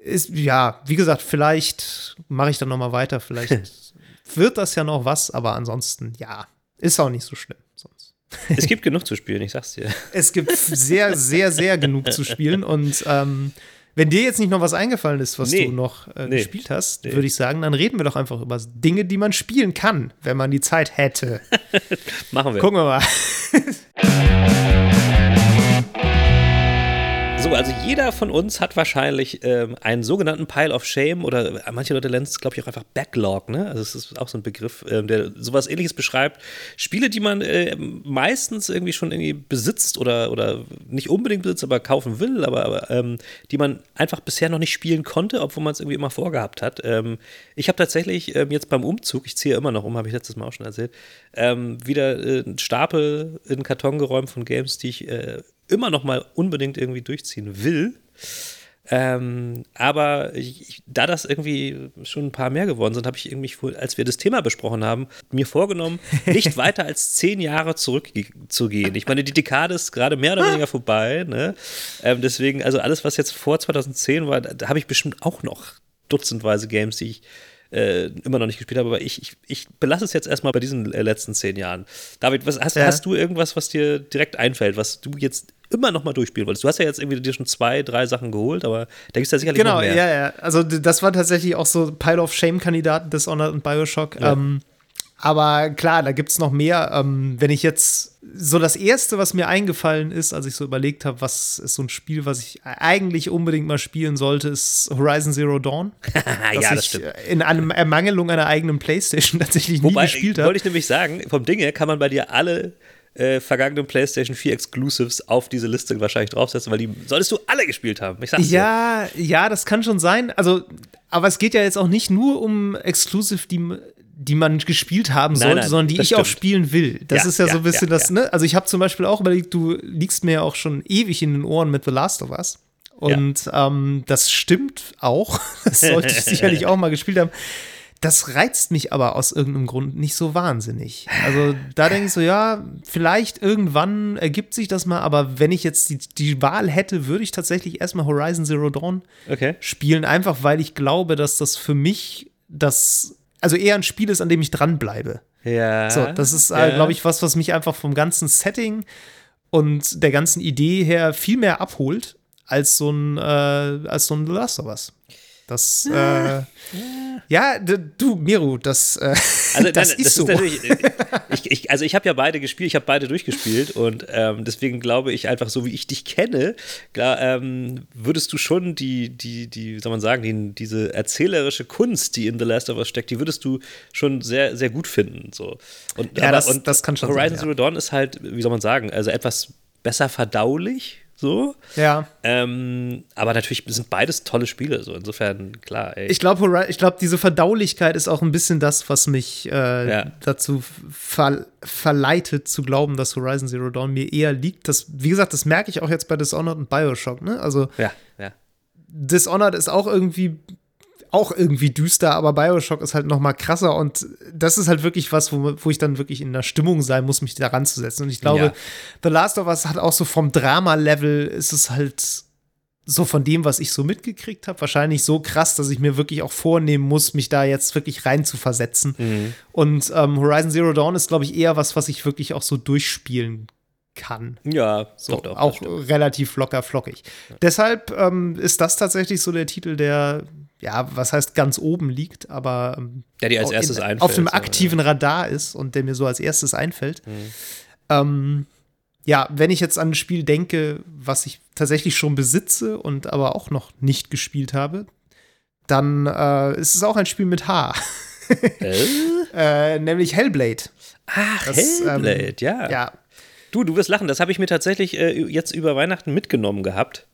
Ist, ja, wie gesagt, vielleicht mache ich dann noch mal weiter. Vielleicht wird das ja noch was, aber ansonsten, ja, ist auch nicht so schlimm. Sonst. Es gibt genug zu spielen, ich sag's dir. Es gibt sehr, sehr, sehr genug zu spielen und ähm, wenn dir jetzt nicht noch was eingefallen ist, was Nee. du noch äh, Nee. gespielt hast, Nee. würde ich sagen, dann reden wir doch einfach über Dinge, die man spielen kann, wenn man die Zeit hätte. Machen wir. Gucken wir mal. Also jeder von uns hat wahrscheinlich ähm, einen sogenannten Pile of Shame oder äh, manche Leute nennen es, glaube ich, auch einfach Backlog, ne? Also es ist auch so ein Begriff, ähm, der sowas ähnliches beschreibt. Spiele, die man äh, meistens irgendwie schon irgendwie besitzt oder, oder nicht unbedingt besitzt, aber kaufen will, aber, aber ähm, die man einfach bisher noch nicht spielen konnte, obwohl man es irgendwie immer vorgehabt hat. Ähm, ich habe tatsächlich ähm, jetzt beim Umzug, ich ziehe immer noch um, habe ich letztes Mal auch schon erzählt, ähm, wieder äh, einen Stapel in den Karton geräumt von Games, die ich äh, immer noch mal unbedingt irgendwie durchziehen will. Ähm, aber ich, da das irgendwie schon ein paar mehr geworden sind, habe ich irgendwie, als wir das Thema besprochen haben, mir vorgenommen, nicht weiter als zehn Jahre zurückzugehen. Ich meine, die Dekade ist gerade mehr oder weniger vorbei. Ne? Ähm, deswegen, also alles, was jetzt vor 2010 war, da, da habe ich bestimmt auch noch dutzendweise Games, die ich äh, immer noch nicht gespielt habe, aber ich, ich, ich belasse es jetzt erstmal bei diesen äh, letzten zehn Jahren. David, was, hast, Ja. hast du irgendwas, was dir direkt einfällt, was du jetzt immer noch mal durchspielen wolltest? Du hast ja jetzt irgendwie dir schon zwei, drei Sachen geholt, aber da gibt es ja sicherlich Genau, noch mehr. ja, ja. Also das war tatsächlich auch so Pile of Shame-Kandidaten, Dishonored und Bioshock. Ja. Ähm, aber klar, da gibt es noch mehr. Ähm, wenn ich jetzt so das erste, was mir eingefallen ist, als ich so überlegt habe, was ist so ein Spiel, was ich eigentlich unbedingt mal spielen sollte, ist Horizon Zero Dawn. Das ja, das stimmt. in einem Ermangelung einer eigenen Playstation tatsächlich Wobei, nie gespielt habe. wollte ich nämlich sagen, vom Ding her kann man bei dir alle äh, vergangenen PlayStation 4 Exclusives auf diese Liste wahrscheinlich draufsetzen, weil die solltest du alle gespielt haben. Ich sag's dir. Ja, ja, das kann schon sein. Also, aber es geht ja jetzt auch nicht nur um Exclusive, die, die man gespielt haben Nein, sollte, nein, sondern die ich auch stimmt. spielen will. Das Ja, ist ja, so ja, ein bisschen ja, das, ja. ne? Also ich habe zum Beispiel auch überlegt, du liegst mir ja auch schon ewig in den Ohren mit The Last of Us. Und ähm, das stimmt auch. Das sollte ich sicherlich auch mal gespielt haben. das reizt mich aber aus irgendeinem Grund nicht so wahnsinnig. Also da denke ich so, ja, vielleicht irgendwann ergibt sich das mal, aber wenn ich jetzt die, die Wahl hätte, würde ich tatsächlich erstmal Horizon Zero Dawn Okay. spielen, einfach weil ich glaube, dass das für mich das, also eher ein Spiel ist, an dem ich dranbleibe. Ja. So, das ist, ja. äh, glaube ich, was, was mich einfach vom ganzen Setting und der ganzen Idee her viel mehr abholt als so ein, äh, als so ein Last of Us. Das, äh, ja, du, Miru, das, äh, Also, das nein, ist so. natürlich, äh, ich, ich, also ich habe ja beide gespielt, ich habe beide durchgespielt und ähm, deswegen glaube ich einfach, so wie ich dich kenne, klar, ähm, würdest du schon die, die, die, wie soll man sagen, die, diese erzählerische Kunst, die in The Last of Us steckt, die würdest du schon sehr, sehr gut finden. So. Und, Ja, das- das kann schon Horizon sein, ja. Zero Dawn ist halt, wie soll man sagen, also etwas besser verdaulich, so. ja. Ähm, aber natürlich sind beides tolle Spiele, so insofern, klar, ey. Ich glaube, ich glaub, diese Verdaulichkeit ist auch ein bisschen das, was mich äh, Ja. dazu ver verleitet zu glauben, dass Horizon Zero Dawn mir eher liegt. Das, wie gesagt, das merke ich auch jetzt bei Dishonored und Bioshock. Ne? Also ja, ja. Dishonored ist auch irgendwie auch irgendwie düster, aber Bioshock ist halt noch mal krasser und das ist halt wirklich was, wo, wo ich dann wirklich in der Stimmung sein muss, mich daran zu setzen. Und ich glaube, Ja. The Last of Us hat auch so vom Drama-Level ist es halt so von dem, was ich so mitgekriegt habe, wahrscheinlich so krass, dass ich mir wirklich auch vornehmen muss, mich da jetzt wirklich rein zu versetzen. Mhm. Und ähm, Horizon Zero Dawn ist, glaube ich, eher was, was ich wirklich auch so durchspielen kann. Ja, So, doch, doch, auch relativ locker flockig. Deshalb ähm, ist das tatsächlich so der Titel, der, ja, was heißt ganz oben liegt, aber ähm, Der dir als erstes in, einfällt. auf dem aktiven Radar ist und der mir so als erstes einfällt. Mhm. Ähm, ja, wenn ich jetzt an ein Spiel denke, was ich tatsächlich schon besitze und aber auch noch nicht gespielt habe, dann äh, ist es auch ein Spiel mit H, Äh? äh, nämlich Hellblade. Ach, Das, Hellblade, ähm, ja. Ja, Du, du wirst lachen. Das habe ich mir tatsächlich äh, jetzt über Weihnachten mitgenommen gehabt.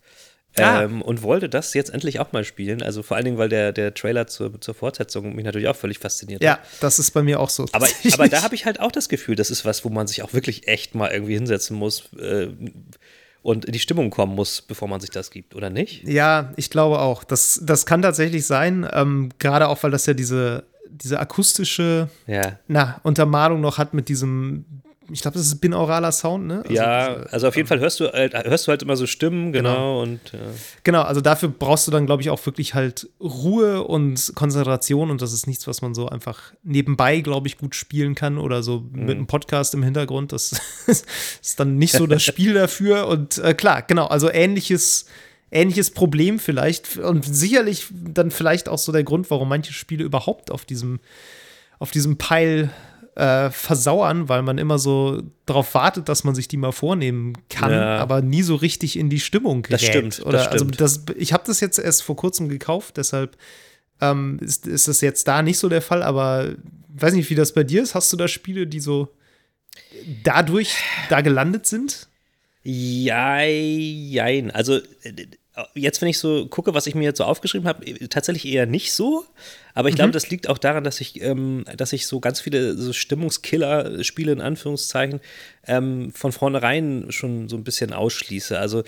Ah. Ähm, und wollte das jetzt endlich auch mal spielen. Also vor allen Dingen, weil der, der Trailer zur, zur Fortsetzung mich natürlich auch völlig fasziniert ja, hat. das ist bei mir auch so. Aber, aber da habe ich halt auch das Gefühl, das ist was, wo man sich auch wirklich echt mal irgendwie hinsetzen muss äh, und in die Stimmung kommen muss, bevor man sich das gibt, oder nicht? Ja, ich glaube auch. Das, das kann tatsächlich sein, ähm, gerade auch, weil das ja diese, diese akustische Ja. na, Untermalung noch hat mit diesem, ich glaube, das ist binauraler Sound, ne? Also ja, diese- also auf jeden Fall hörst du, halt- hörst du halt immer so Stimmen, genau, Genau. und äh, Genau, also dafür brauchst du dann, glaube ich, auch wirklich halt Ruhe und Konzentration und das ist nichts, was man so einfach nebenbei, glaube ich, gut spielen kann oder so Mhm. mit einem Podcast im Hintergrund. Das ist dann nicht so das Spiel dafür und äh, klar, genau, also ähnliches. Ähnliches Problem vielleicht und sicherlich dann vielleicht auch so der Grund, warum manche Spiele überhaupt auf diesem, auf diesem Peil äh, versauern, weil man immer so darauf wartet, dass man sich die mal vornehmen kann, Ja. aber nie so richtig in die Stimmung gerät. Das stimmt, das Oder stimmt. also das, ich habe das jetzt erst vor kurzem gekauft, deshalb ähm, ist, ist das jetzt da nicht so der Fall, aber weiß nicht, wie das bei dir ist. Hast du da Spiele, die so dadurch da gelandet sind? Jein, jein. Also äh, jetzt, wenn ich so gucke, was ich mir jetzt so aufgeschrieben habe, äh, tatsächlich eher nicht so. Aber ich Mhm. glaube, das liegt auch daran, dass ich, ähm, dass ich so ganz viele so Stimmungskiller-Spiele in Anführungszeichen ähm, von vornherein schon so ein bisschen ausschließe. Also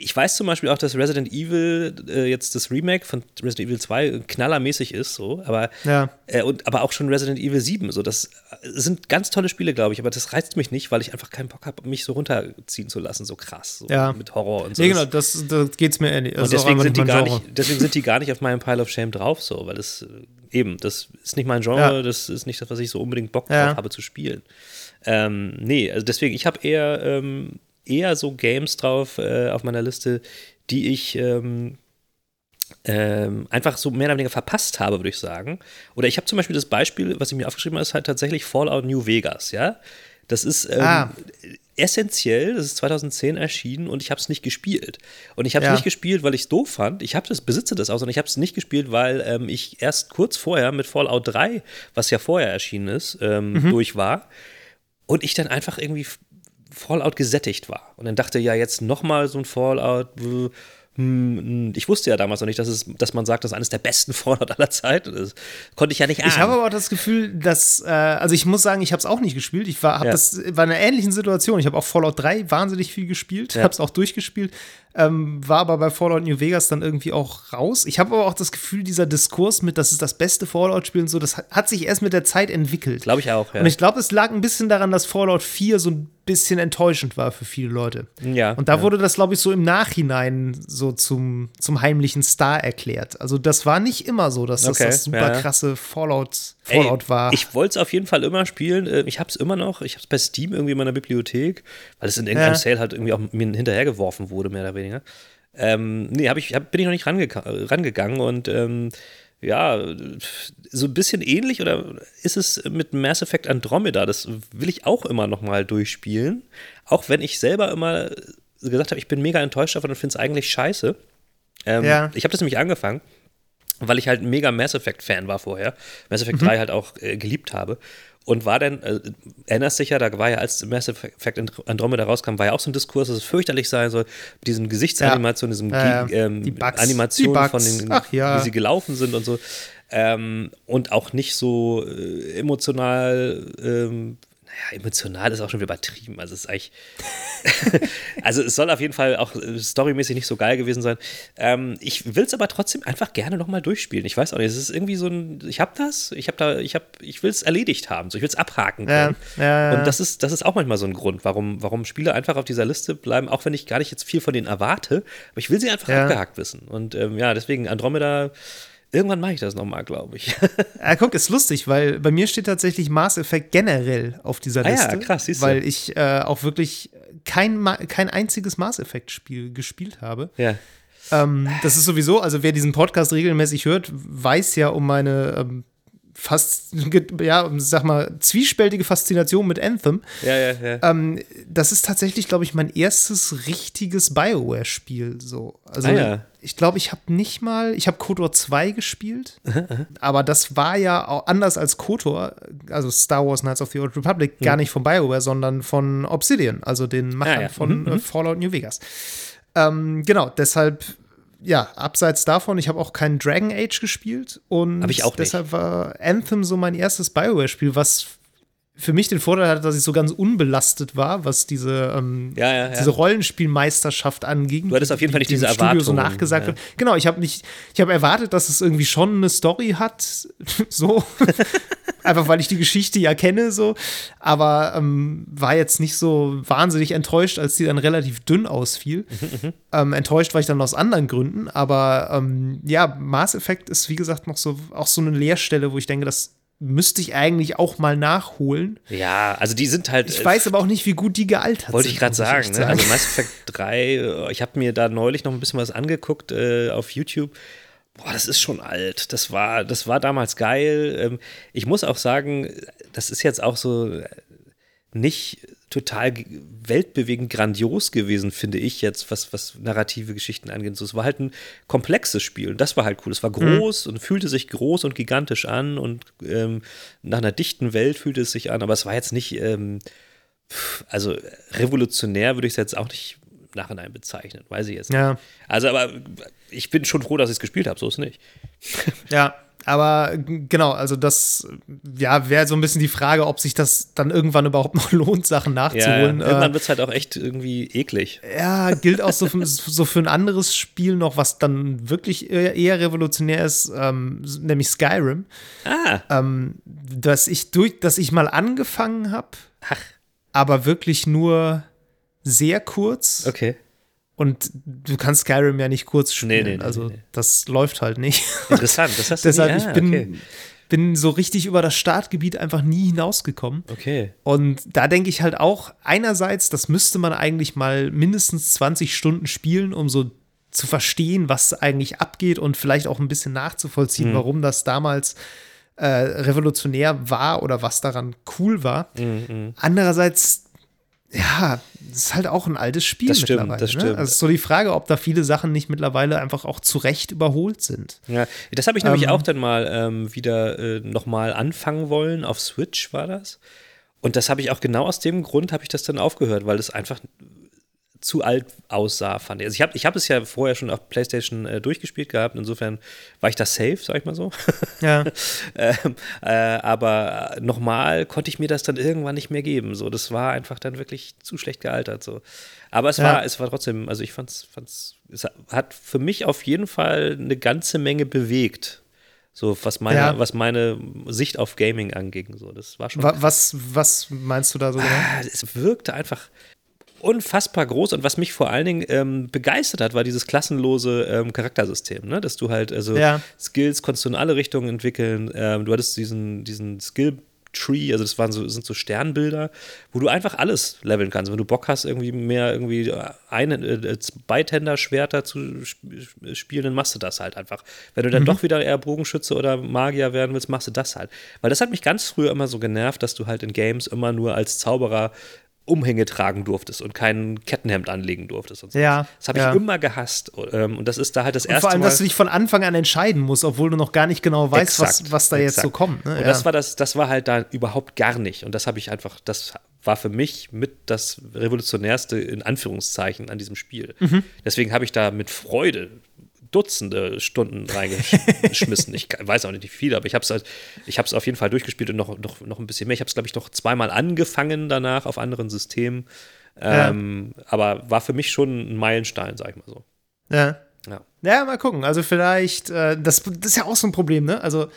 ich weiß zum Beispiel auch, dass Resident Evil äh, jetzt das Remake von Resident Evil 2 knallermäßig ist, so, aber, Ja. äh, und, aber auch schon Resident Evil 7. So, das äh, sind ganz tolle Spiele, glaube ich, aber das reizt mich nicht, weil ich einfach keinen Bock habe, mich so runterziehen zu lassen, so krass, so Ja. mit Horror und so. Nee, Das- genau, das, das geht's mir ähnlich. und Das auch deswegen sind, die gar Genre. nicht, deswegen sind die gar nicht auf meinem Pile of Shame drauf, so, weil es äh, eben, das ist nicht mein Genre, Ja. das ist nicht das, was ich so unbedingt Bock drauf habe zu spielen. Ähm, nee, also deswegen, ich habe eher, ähm, eher so Games drauf äh, auf meiner Liste, die ich ähm, ähm, einfach so mehr oder weniger verpasst habe, würde ich sagen. Oder ich habe zum Beispiel das Beispiel, was ich mir aufgeschrieben habe, ist halt tatsächlich Fallout New Vegas, ja. Das ist ähm, Ah. essentiell, das ist 2010 erschienen und ich habe es nicht gespielt. Und ich habe es Ja. nicht gespielt, weil ich es doof fand. Ich das, besitze das auch, sondern ich habe es nicht gespielt, weil ähm, ich erst kurz vorher mit Fallout 3, was ja vorher erschienen ist, ähm, durch war. Und ich dann einfach irgendwie Fallout gesättigt war. Und dann dachte, ja, jetzt noch mal so ein Fallout, hm, ich wusste ja damals noch nicht, dass, es, dass man sagt, das ist eines der besten Fallout aller Zeiten. Das konnte ich ja nicht ahnen. Ich habe aber auch das Gefühl, dass, äh, also ich muss sagen, ich habe es auch nicht gespielt. Ich war, hab ja. das, war in einer ähnlichen Situation. Ich habe auch Fallout 3 wahnsinnig viel gespielt, ja. habe es auch durchgespielt, ähm, war aber bei Fallout New Vegas dann irgendwie auch raus. Ich habe aber auch das Gefühl, dieser Diskurs mit, das ist das beste Fallout-Spiel und so, das hat, sich erst mit der Zeit entwickelt. Glaube ich auch, ja. Und ich glaube, es lag ein bisschen daran, dass Fallout 4 so ein bisschen enttäuschend war für viele Leute. Ja. Und da ja. wurde das, glaube ich, so im Nachhinein so zum, zum heimlichen Star erklärt. Also das war nicht immer so, dass das okay. das super ja. krasse Fallout, Fallout Ey, war. Ich wollte es auf jeden Fall immer spielen. Äh, ich habe es immer noch. Ich habe es bei Steam irgendwie in meiner Bibliothek, weil es in irgendeinem ja. Sale halt irgendwie auch mir hinterhergeworfen wurde, mehr oder weniger. Ähm, nee, hab ich, hab, bin ich noch nicht range rangegangen und ähm, ja, so ein bisschen ähnlich oder ist es mit Mass Effect Andromeda? Das will ich auch immer noch mal durchspielen. Auch wenn ich selber immer gesagt habe, ich bin mega enttäuscht davon und finde es eigentlich scheiße. Ähm, ja. Ich habe das nämlich angefangen, weil ich halt ein mega Mass Effect-Fan war vorher. Mass Effect mhm. 3 halt auch äh, geliebt habe. Und war dann, äh, erinnerst dich ja, da war ja, als Mass Effect Andromeda rauskam, war ja auch so ein Diskurs, dass es fürchterlich sein soll, mit diesen Gesichtsanimationen, ja. diesem äh, ähm, die Bugs. Animationen die von den, Ach, ja. wie sie gelaufen sind und so. Ähm, und auch nicht so äh, emotional ähm, naja, emotional ist auch schon wieder übertrieben. Also es ist eigentlich. also es soll auf jeden Fall auch äh, storymäßig nicht so geil gewesen sein. Ähm, ich will es aber trotzdem einfach gerne nochmal durchspielen. Ich weiß auch nicht, es ist irgendwie so ein. Ich habe das, ich habe da, ich habe, ich will es erledigt haben. So, ich will es abhaken können. Ja, ja, ja. Und das ist, das ist auch manchmal so ein Grund, warum, warum Spiele einfach auf dieser Liste bleiben, auch wenn ich gar nicht jetzt viel von denen erwarte, aber ich will sie einfach abgehakt wissen. Und ähm, ja, deswegen Andromeda Irgendwann mache ich das nochmal, glaube ich. ja, guck, ist lustig, weil bei mir steht tatsächlich Mass Effect generell auf dieser Liste. Ah ja, krass, siehst du. Weil ich äh, auch wirklich kein, kein einziges Mass Effect-Spiel gespielt habe. Ja. Ähm, das ist sowieso, also wer diesen Podcast regelmäßig hört, weiß ja um meine ähm, fast, ja, sag mal, zwiespältige Faszination mit Anthem. Ja, ja, ja. Ähm, das ist tatsächlich, glaube ich, mein erstes richtiges Bioware-Spiel. So. Also, ah, ja. Ich glaube, ich habe nicht mal, ich habe KOTOR 2 gespielt, aber das war ja auch anders als KOTOR, also Star Wars Knights of the Old Republic, mhm. gar nicht von Bioware, sondern von Obsidian, also den Machern ah, ja. von mhm, mhm. Fallout New Vegas. Ähm, genau, deshalb ja, abseits davon, ich habe auch keinen Dragon Age gespielt und deshalb war Anthem so mein erstes Bioware-Spiel, was für mich den Vorteil hatte, dass ich so ganz unbelastet war, was diese, ähm, ja, ja, ja. diese Rollenspielmeisterschaft anging. Du hattest auf jeden Fall nicht diese Erwartung. so nachgesagt wird. Genau, ich habe nicht, ich habe erwartet, dass es irgendwie schon eine Story hat, so. Einfach weil ich die Geschichte ja kenne, so. Aber ähm, war jetzt nicht so wahnsinnig enttäuscht, als die dann relativ dünn ausfiel. ähm, enttäuscht war ich dann aus anderen Gründen. Aber ähm, ja, Mass Effect ist, wie gesagt, noch so auch so eine Leerstelle, wo ich denke, das müsste ich eigentlich auch mal nachholen. Ja, also die sind halt. Ich weiß aber auch nicht, wie gut die gealtert sind. Wollte ich gerade sagen, ne? Also Mass Effect 3, äh, ich habe mir da neulich noch ein bisschen was angeguckt äh, auf YouTube. Boah, das ist schon alt. Das war, das war damals geil. Ähm, ich muss auch sagen, das ist jetzt auch so nicht total weltbewegend grandios gewesen, finde ich jetzt, was, was narrative Geschichten angeht. So, es war halt ein komplexes Spiel und das war halt cool. Es war mhm. groß mhm. und fühlte sich groß und gigantisch an und ähm, nach einer dichten Welt fühlte es sich an, aber es war jetzt nicht, ähm, also revolutionär würde ich es jetzt auch nicht Nachhinein bezeichnen, weiß ich jetzt nicht. Ja. Also, aber ich bin schon froh, dass ich es gespielt habe, so ist nicht. Ja, aber genau, also das ja, wäre so ein bisschen die Frage, ob sich das dann irgendwann überhaupt noch lohnt, Sachen nachzuholen. Ja, irgendwann wird es halt auch echt irgendwie eklig. Ja, gilt auch so für, so für ein anderes Spiel noch, was dann wirklich eher revolutionär ist, ähm, nämlich Skyrim. Ah. Ähm, dass ich durch, dass ich mal angefangen habe, aber wirklich nur sehr kurz. Okay. Und du kannst Skyrim ja nicht kurz spielen. Nee, nee, nee, also das läuft halt nicht. Interessant, das hast du Deshalb, nie. Ah, ich bin, okay. bin so richtig über das Startgebiet einfach nie hinausgekommen. Okay. Und da denke ich halt auch, einerseits, das müsste man eigentlich mal mindestens 20 Stunden spielen, um so zu verstehen, was eigentlich abgeht und vielleicht auch ein bisschen nachzuvollziehen, mhm. warum das damals äh, revolutionär war oder was daran cool war. Mhm. mhm. Andererseits ja, das ist halt auch ein altes Spiel das stimmt, mittlerweile. Das ne? stimmt. Also ist so die Frage, ob da viele Sachen nicht mittlerweile einfach auch zu Recht überholt sind. Ja, das habe ich nämlich ähm, auch dann mal ähm, wieder äh, nochmal anfangen wollen. Auf Switch war das. Und das habe ich auch genau aus dem Grund, habe ich das dann aufgehört, weil es einfach zu alt aussah, fand ich. Also ich habe ich hab es ja vorher schon auf PlayStation äh, durchgespielt gehabt, insofern war ich da safe, sag ich mal so. Ja. ähm, äh, aber nochmal konnte ich mir das dann irgendwann nicht mehr geben. So, das war einfach dann wirklich zu schlecht gealtert. So. Aber es Ja. war, es war trotzdem, also ich fand's, fand's, es hat für mich auf jeden Fall eine ganze Menge bewegt. So, was meine, Ja. was meine Sicht auf Gaming anging. So, das war schon Wa- Was, was meinst du da so genau? Ah, es wirkte einfach unfassbar groß und was mich vor allen Dingen ähm, begeistert hat, war dieses klassenlose ähm, Charaktersystem, ne? dass du halt, also Ja. Skills konntest du in alle Richtungen entwickeln, ähm, du hattest diesen, diesen Skill Tree, also das waren so, sind so Sternbilder, wo du einfach alles leveln kannst. Wenn du Bock hast, irgendwie mehr irgendwie ein, äh, Beitender-Schwerter zu sp- spielen, dann machst du das halt einfach. Wenn du dann doch wieder eher Bogenschütze oder Magier werden willst, machst du das halt. Weil das hat mich ganz früher immer so genervt, dass du halt in Games immer nur als Zauberer Umhänge tragen durftest und kein Kettenhemd anlegen durftest und so. Ja, Das habe ich ja. immer gehasst. Ähm, Und das ist da halt das erste vor allem, Mal. dass du dich von Anfang an entscheiden musst, obwohl du noch gar nicht genau weißt, was, Exakt, was da jetzt exakt. so kommt. Ne? Und ja. das war das, das war halt da überhaupt gar nicht. Und das habe ich einfach, das war für mich mit das revolutionärste in Anführungszeichen an diesem Spiel. Mhm. Deswegen habe ich da mit Freude Dutzende Stunden reingeschmissen. ich weiß auch nicht wie viel, aber ich habe es halt, ich habe es auf jeden Fall durchgespielt und noch, noch, noch ein bisschen mehr. Ich habe es, glaube ich, noch zweimal angefangen danach auf anderen Systemen. Ja. Ähm, Aber war für mich schon ein Meilenstein, sag ich mal so. ja. Ja. Ja, mal gucken. Also vielleicht, äh, das, das ist ja auch so ein Problem, ne? Also,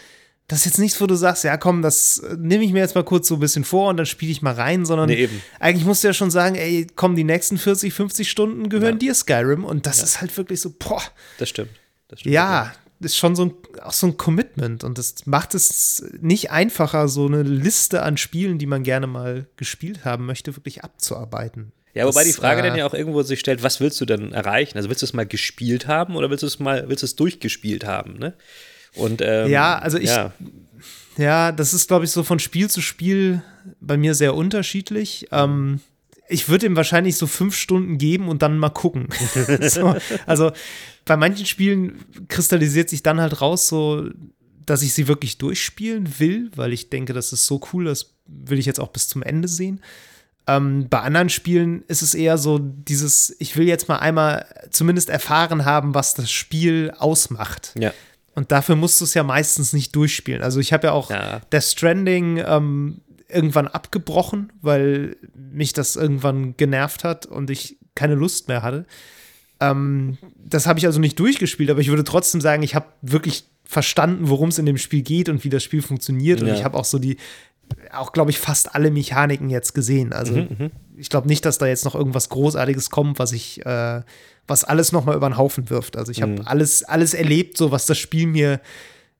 das ist jetzt nichts, wo du sagst, ja komm, das äh, nehme ich mir jetzt mal kurz so ein bisschen vor und dann spiele ich mal rein, sondern Nee, eigentlich musst du ja schon sagen, ey, komm, die nächsten 40, 50 Stunden gehören Ja. dir Skyrim und das ist halt wirklich so, boah, Das stimmt. Das stimmt ja, ist schon so ein, auch so ein Commitment und das macht es nicht einfacher, so eine Liste an Spielen, die man gerne mal gespielt haben möchte, wirklich abzuarbeiten. Ja, wobei Das, die Frage äh, dann ja auch irgendwo sich stellt, was willst du denn erreichen? Also willst du es mal gespielt haben oder willst du es mal, willst du es durchgespielt haben, ne? Und ähm, Ja, also ich- ja, Ja, das ist, glaube ich, so von Spiel zu Spiel bei mir sehr unterschiedlich. Ähm, ich würde ihm wahrscheinlich so fünf Stunden geben und dann mal gucken. so, also bei manchen Spielen kristallisiert sich dann halt raus, so dass ich sie wirklich durchspielen will, weil ich denke, das ist so cool, das will ich jetzt auch bis zum Ende sehen. Ähm, bei anderen Spielen ist es eher so dieses, ich will jetzt mal einmal zumindest erfahren haben, was das Spiel ausmacht. ja. Und dafür musst du es ja meistens nicht durchspielen. Also ich habe ja auch Ja. Death Stranding ähm, irgendwann abgebrochen, weil mich das irgendwann genervt hat und ich keine Lust mehr hatte. Ähm, das habe ich also nicht durchgespielt, aber ich würde trotzdem sagen, ich habe wirklich verstanden, worum es in dem Spiel geht und wie das Spiel funktioniert. Und Ja. ich habe auch so die, auch glaube ich, fast alle Mechaniken jetzt gesehen. Also Mhm, ich glaube nicht, dass da jetzt noch irgendwas Großartiges kommt, was ich, äh, was alles noch mal über den Haufen wirft. Also ich habe Mhm. alles, alles erlebt, so was das Spiel mir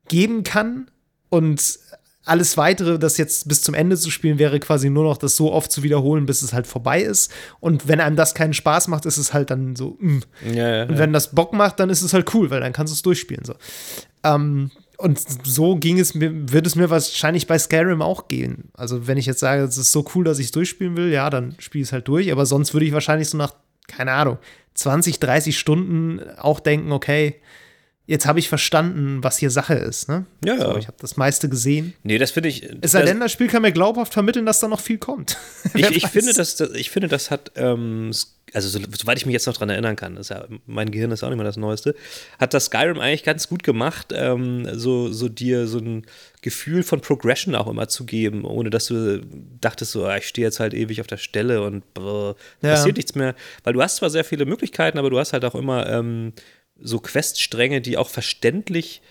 geben kann und alles weitere, das jetzt bis zum Ende zu spielen, wäre quasi nur noch das so oft zu wiederholen, bis es halt vorbei ist. Und wenn einem das keinen Spaß macht, ist es halt dann so, mm. Ja, ja, Und wenn das Bock macht, dann ist es halt cool, weil dann kannst du es durchspielen. So. Ähm, und so ging es mir, wird es mir wahrscheinlich bei Skyrim auch gehen. Also, wenn ich jetzt sage, es ist so cool, dass ich es durchspielen will, ja, dann spiele ich es halt durch. Aber sonst würde ich wahrscheinlich so nach, keine Ahnung, 20, 30 Stunden auch denken, okay, jetzt habe ich verstanden, was hier Sache ist. Ne? Ja, ja. So, ich habe das meiste gesehen. Nee, das finde ich. Es sei denn, das Spiel kann mir glaubhaft vermitteln, dass da noch viel kommt. ich, ich, finde, das, das, ich finde, das hat, ähm, also so, soweit ich mich jetzt noch dran erinnern kann, ist ja, mein Gehirn ist auch nicht mehr das Neueste, hat das Skyrim eigentlich ganz gut gemacht, ähm, so, so dir so ein Gefühl von Progression auch immer zu geben, ohne dass du dachtest, so, ah, ich stehe jetzt halt ewig auf der Stelle und brr, Ja. passiert nichts mehr. Weil du hast zwar sehr viele Möglichkeiten, aber du hast halt auch immer ähm, so Queststränge, die auch verständlich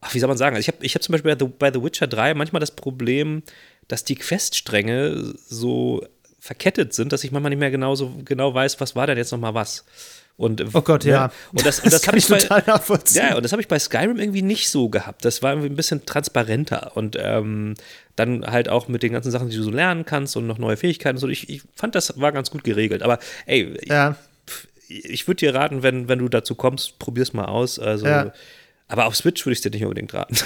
ach, wie soll man sagen? Also ich habe ich hab zum Beispiel bei The, bei The Witcher 3 manchmal das Problem, dass die Queststränge so verkettet sind, dass ich manchmal nicht mehr genau so genau weiß, was war denn jetzt nochmal was. Und, Oh Gott, ne? ja. Und das, das, kann habe ich ich bei, total nachvollziehen. ja, und das habe ich bei Skyrim irgendwie nicht so gehabt. Das war irgendwie ein bisschen transparenter und ähm, dann halt auch mit den ganzen Sachen, die du so lernen kannst und noch neue Fähigkeiten und so. Ich, ich fand, das war ganz gut geregelt. Aber ey, ja. Ich würde dir raten, wenn, wenn du dazu kommst, probier's mal aus. Also, Ja. aber auf Switch würde ich dir nicht unbedingt raten.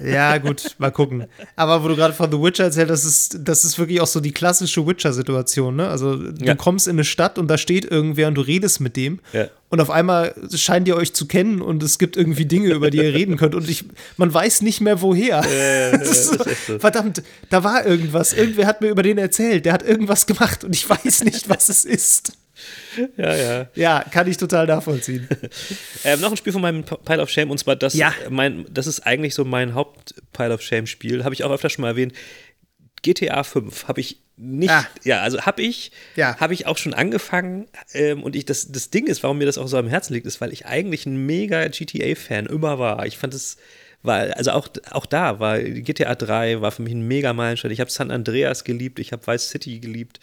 Ja, gut, mal gucken. Aber wo du gerade von The Witcher erzählt, das ist, das ist wirklich auch so die klassische Witcher-Situation, ne? Also du Ja. kommst in eine Stadt und da steht irgendwer und du redest mit dem Ja. und auf einmal scheint ihr euch zu kennen und es gibt irgendwie Dinge, über die ihr reden könnt und ich, man weiß nicht mehr woher. Das ist so, Verdammt, da war irgendwas. Irgendwer hat mir über den erzählt, der hat irgendwas gemacht und ich weiß nicht, was es ist. ja, ja. Ja, kann ich total nachvollziehen. ähm, noch ein Spiel von meinem Pile of Shame und zwar das, Ja. mein, das ist eigentlich so mein Haupt-Pile of Shame-Spiel. Habe ich auch öfter schon mal erwähnt. GTA 5 habe ich nicht, Ah. ja, also habe ich, Ja. habe ich auch schon angefangen ähm, und ich, das, das Ding ist, warum mir das auch so am Herzen liegt, ist, weil ich eigentlich ein mega GTA-Fan immer war. Ich fand es, war, also auch, auch da war GTA 3 war für mich ein mega Meilenstein. Ich habe San Andreas geliebt, ich habe Vice City geliebt,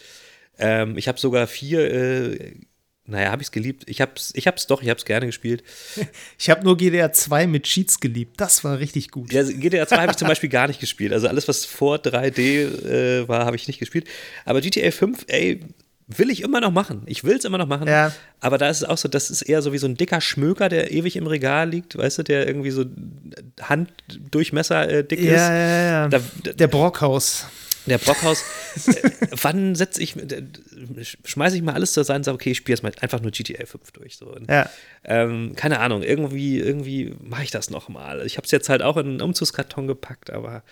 ähm, ich habe sogar vier, äh, naja, habe ich es geliebt. Ich habe es ich hab's doch, ich habe es gerne gespielt. Ich habe nur GDR 2 mit Cheats geliebt. Das war richtig gut. Ja, GTA 2 habe ich zum Beispiel gar nicht gespielt. Also alles, was vor 3D äh, war, habe ich nicht gespielt. Aber GTA 5, ey, will ich immer noch machen. Ich will es immer noch machen. Ja. Aber da ist es auch so, das ist eher so wie so ein dicker Schmöker, der ewig im Regal liegt, weißt du, der irgendwie so Handdurchmesser äh, dick ist. Ja, ja, ja. Da, da, Der Brockhaus. Der Brockhaus, äh, wann setze ich, äh, schmeiße ich mal alles zur Seite und sage, okay, ich spiele jetzt mal einfach nur GTA 5 durch. So. Und, Ja. ähm, keine Ahnung, irgendwie, irgendwie mache ich das noch mal. Ich habe es jetzt halt auch in einen Umzugskarton gepackt, aber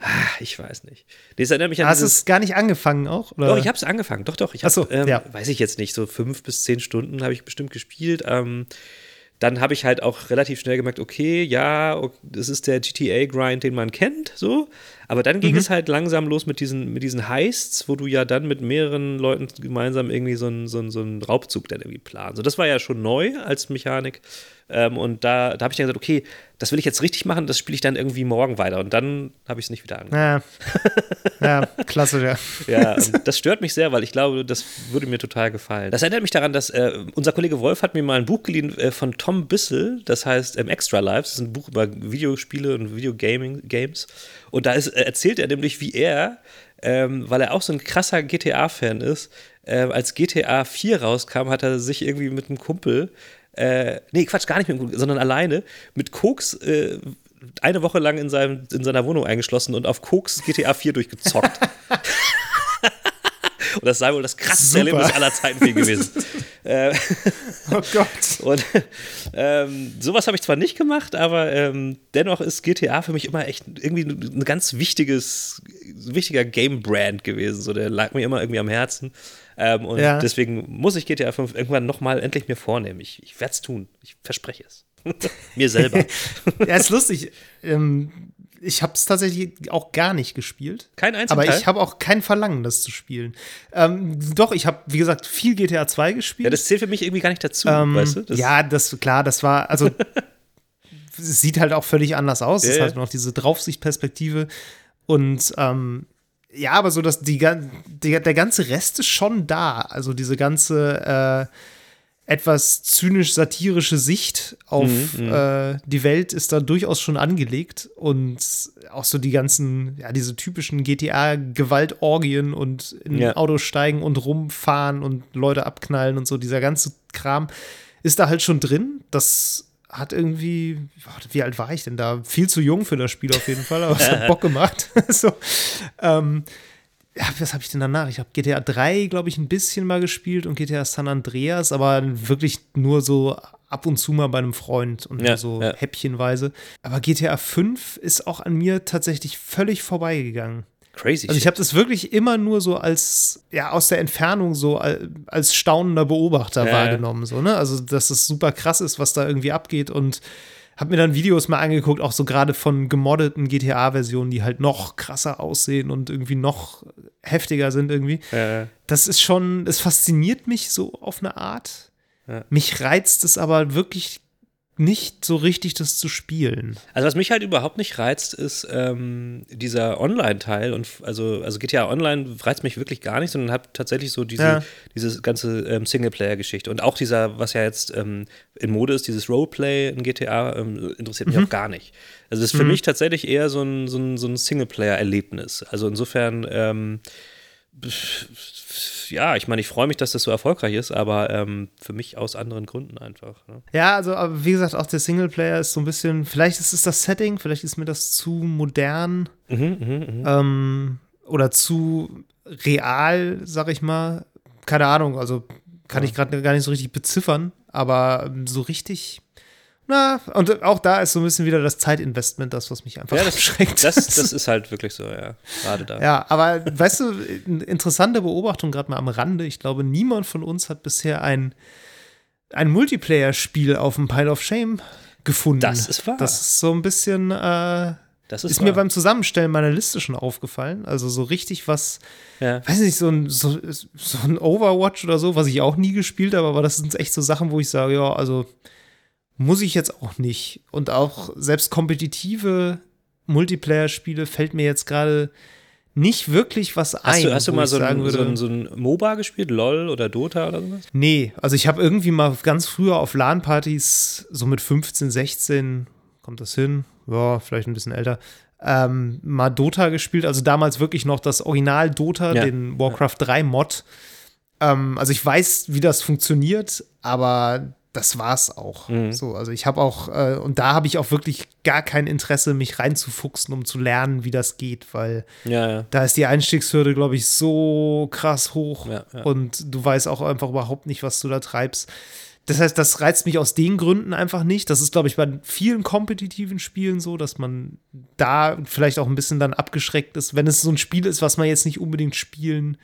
ah, ich weiß nicht. Das erinnert mich an Hast du es gar nicht angefangen auch? Oder? doch, ich habe es angefangen. Doch, doch. Ich Ach so, ähm, ja. weiß ich jetzt nicht, so fünf bis zehn Stunden habe ich bestimmt gespielt. Ähm, dann habe ich halt auch relativ schnell gemerkt, okay, ja, das ist der GTA-Grind, den man kennt, so. Aber dann Mhm. ging es halt langsam los mit diesen, mit diesen Heists, wo du ja dann mit mehreren Leuten gemeinsam irgendwie so einen so einen- so einen Raubzug dann irgendwie planen. So, das war ja schon neu als Mechanik. Ähm, und da, da habe ich dann gesagt, okay, das will ich jetzt richtig machen, das spiele ich dann irgendwie morgen weiter. Und dann habe ich es nicht wieder angefangen. Ja. ja, klasse, ja. Ja, das stört mich sehr, weil ich glaube, das würde mir total gefallen. Das erinnert mich daran, dass äh, unser Kollege Wolf hat mir mal ein Buch geliehen äh, von Tom Bissell, das heißt ähm, Extra Lives, das ist ein Buch über Videospiele und Videogaming Games. Und da ist, äh, erzählt er nämlich, wie er, ähm, weil er auch so ein krasser GTA-Fan ist, äh, als GTA 4 rauskam, hat er sich irgendwie mit einem Kumpel, äh, nee, Quatsch, gar nicht mit einem Kumpel, sondern alleine, mit Koks äh, eine Woche lang in, seinem, in seiner Wohnung eingeschlossen und auf Koks GTA 4 durchgezockt. Und das sei wohl das krasseste Super. Erlebnis aller Zeiten für ihn gewesen. äh, Oh Gott. und ähm, sowas habe ich zwar nicht gemacht, aber ähm, dennoch ist GTA für mich immer echt irgendwie ein ganz wichtiges, wichtiger Game-Brand gewesen. So, der lag mir immer irgendwie am Herzen. Ähm, und Ja. deswegen muss ich GTA 5 irgendwann nochmal endlich mir vornehmen. Ich, ich werde es tun. Ich verspreche es. mir selber. Ja, ist lustig. Ähm, ich habe es tatsächlich auch gar nicht gespielt. Kein einziger Aber ich habe auch kein Verlangen, das zu spielen. Ähm, doch, ich habe, wie gesagt, viel GTA 2 gespielt. ja, das zählt für mich irgendwie gar nicht dazu, Ähm, weißt du? Das, ja, das klar, das war, also es sieht halt auch völlig anders aus. Es Ja, ja. hat noch diese Draufsichtperspektive. Und ähm, ja, aber so, dass die, die, der ganze Rest ist schon da. Also diese ganze äh, etwas zynisch-satirische Sicht auf Mhm, äh, die Welt ist da durchaus schon angelegt. Und auch so die ganzen, ja, diese typischen GTA-Gewaltorgien und in Ja. Autos steigen und rumfahren und Leute abknallen und so, dieser ganze Kram ist da halt schon drin. Das hat irgendwie, wie alt war ich denn da? Viel zu jung für das Spiel auf jeden Fall, aber es hat Bock gemacht. so, ähm, ja, was habe ich denn danach? Ich habe GTA 3, glaube ich, ein bisschen mal gespielt und GTA San Andreas, aber wirklich nur so ab und zu mal bei einem Freund und Ja, so ja. häppchenweise. Aber GTA 5 ist auch an mir tatsächlich völlig vorbeigegangen. crazy. Also ich habe das wirklich immer nur so als, ja, aus der Entfernung so al- als staunender Beobachter Ja. wahrgenommen. So, ne? Also, dass es super krass ist, was da irgendwie abgeht und habe mir dann Videos mal angeguckt, auch so gerade von gemoddeten GTA-Versionen, die halt noch krasser aussehen und irgendwie noch heftiger sind irgendwie. Ja. Das ist schon, es fasziniert mich so auf eine Art. Ja. Mich reizt es aber wirklich nicht so richtig, das zu spielen. Also was mich halt überhaupt nicht reizt, ist ähm, dieser Online-Teil und also, also GTA Online reizt mich wirklich gar nicht, sondern hat tatsächlich so diese, Ja. diese ganze ähm, Singleplayer-Geschichte und auch dieser, was ja jetzt ähm, in Mode ist, dieses Roleplay in GTA ähm, interessiert mich auch gar nicht. Also das ist für mich tatsächlich eher so ein, so ein, so ein Singleplayer-Erlebnis. Also insofern ähm, ja, ich meine, ich freue mich, dass das so erfolgreich ist, aber ähm, für mich aus anderen Gründen einfach. Ne? Ja, also, aber wie gesagt, auch der Singleplayer ist so ein bisschen, vielleicht ist es das Setting, vielleicht ist mir das zu modern Mhm, mhm, mhm. ähm, oder zu real, sag ich mal. Keine Ahnung, also kann ich gerade gar nicht so richtig beziffern, aber ähm, so richtig, Na, und auch da ist so ein bisschen wieder das Zeitinvestment, das, was mich einfach Ja, das, abschreckt. das, das ist halt wirklich so, ja. Gerade da. Ja, aber weißt du, eine interessante Beobachtung gerade mal am Rande. Ich glaube, niemand von uns hat bisher ein, ein Multiplayer-Spiel auf dem Pile of Shame gefunden. Das ist wahr. Das ist so ein bisschen, äh, Das ist, ist, mir beim Zusammenstellen meiner Liste schon aufgefallen. Also so richtig was, ja. weiß nicht, so ein, so, so ein Overwatch oder so, was ich auch nie gespielt habe, aber das sind echt so Sachen, wo ich sage, ja, also muss ich jetzt auch nicht. Und auch selbst kompetitive Multiplayer-Spiele fällt mir jetzt gerade nicht wirklich was ein. Hast du, hast du mal so ein, so, ein, so ein MOBA gespielt? LOL oder Dota oder sowas? Nee, also ich habe irgendwie mal ganz früher auf LAN-Partys, so mit 15, 16, kommt das hin? Ja, vielleicht ein bisschen älter. Ähm, mal Dota gespielt, also damals wirklich noch das Original Dota, Ja. den Warcraft 3 Mod. Ähm, also ich weiß, wie das funktioniert, aber das war's auch. Mhm. So, also ich habe auch, äh, und da habe ich auch wirklich gar kein Interesse, mich reinzufuchsen, um zu lernen, wie das geht, weil Ja, ja. da ist die Einstiegshürde, glaube ich, so krass hoch Ja, und du weißt auch einfach überhaupt nicht, was du da treibst. Das heißt, das reizt mich aus den Gründen einfach nicht. Das ist, glaube ich, bei vielen kompetitiven Spielen so, dass man da vielleicht auch ein bisschen dann abgeschreckt ist, wenn es so ein Spiel ist, was man jetzt nicht unbedingt spielen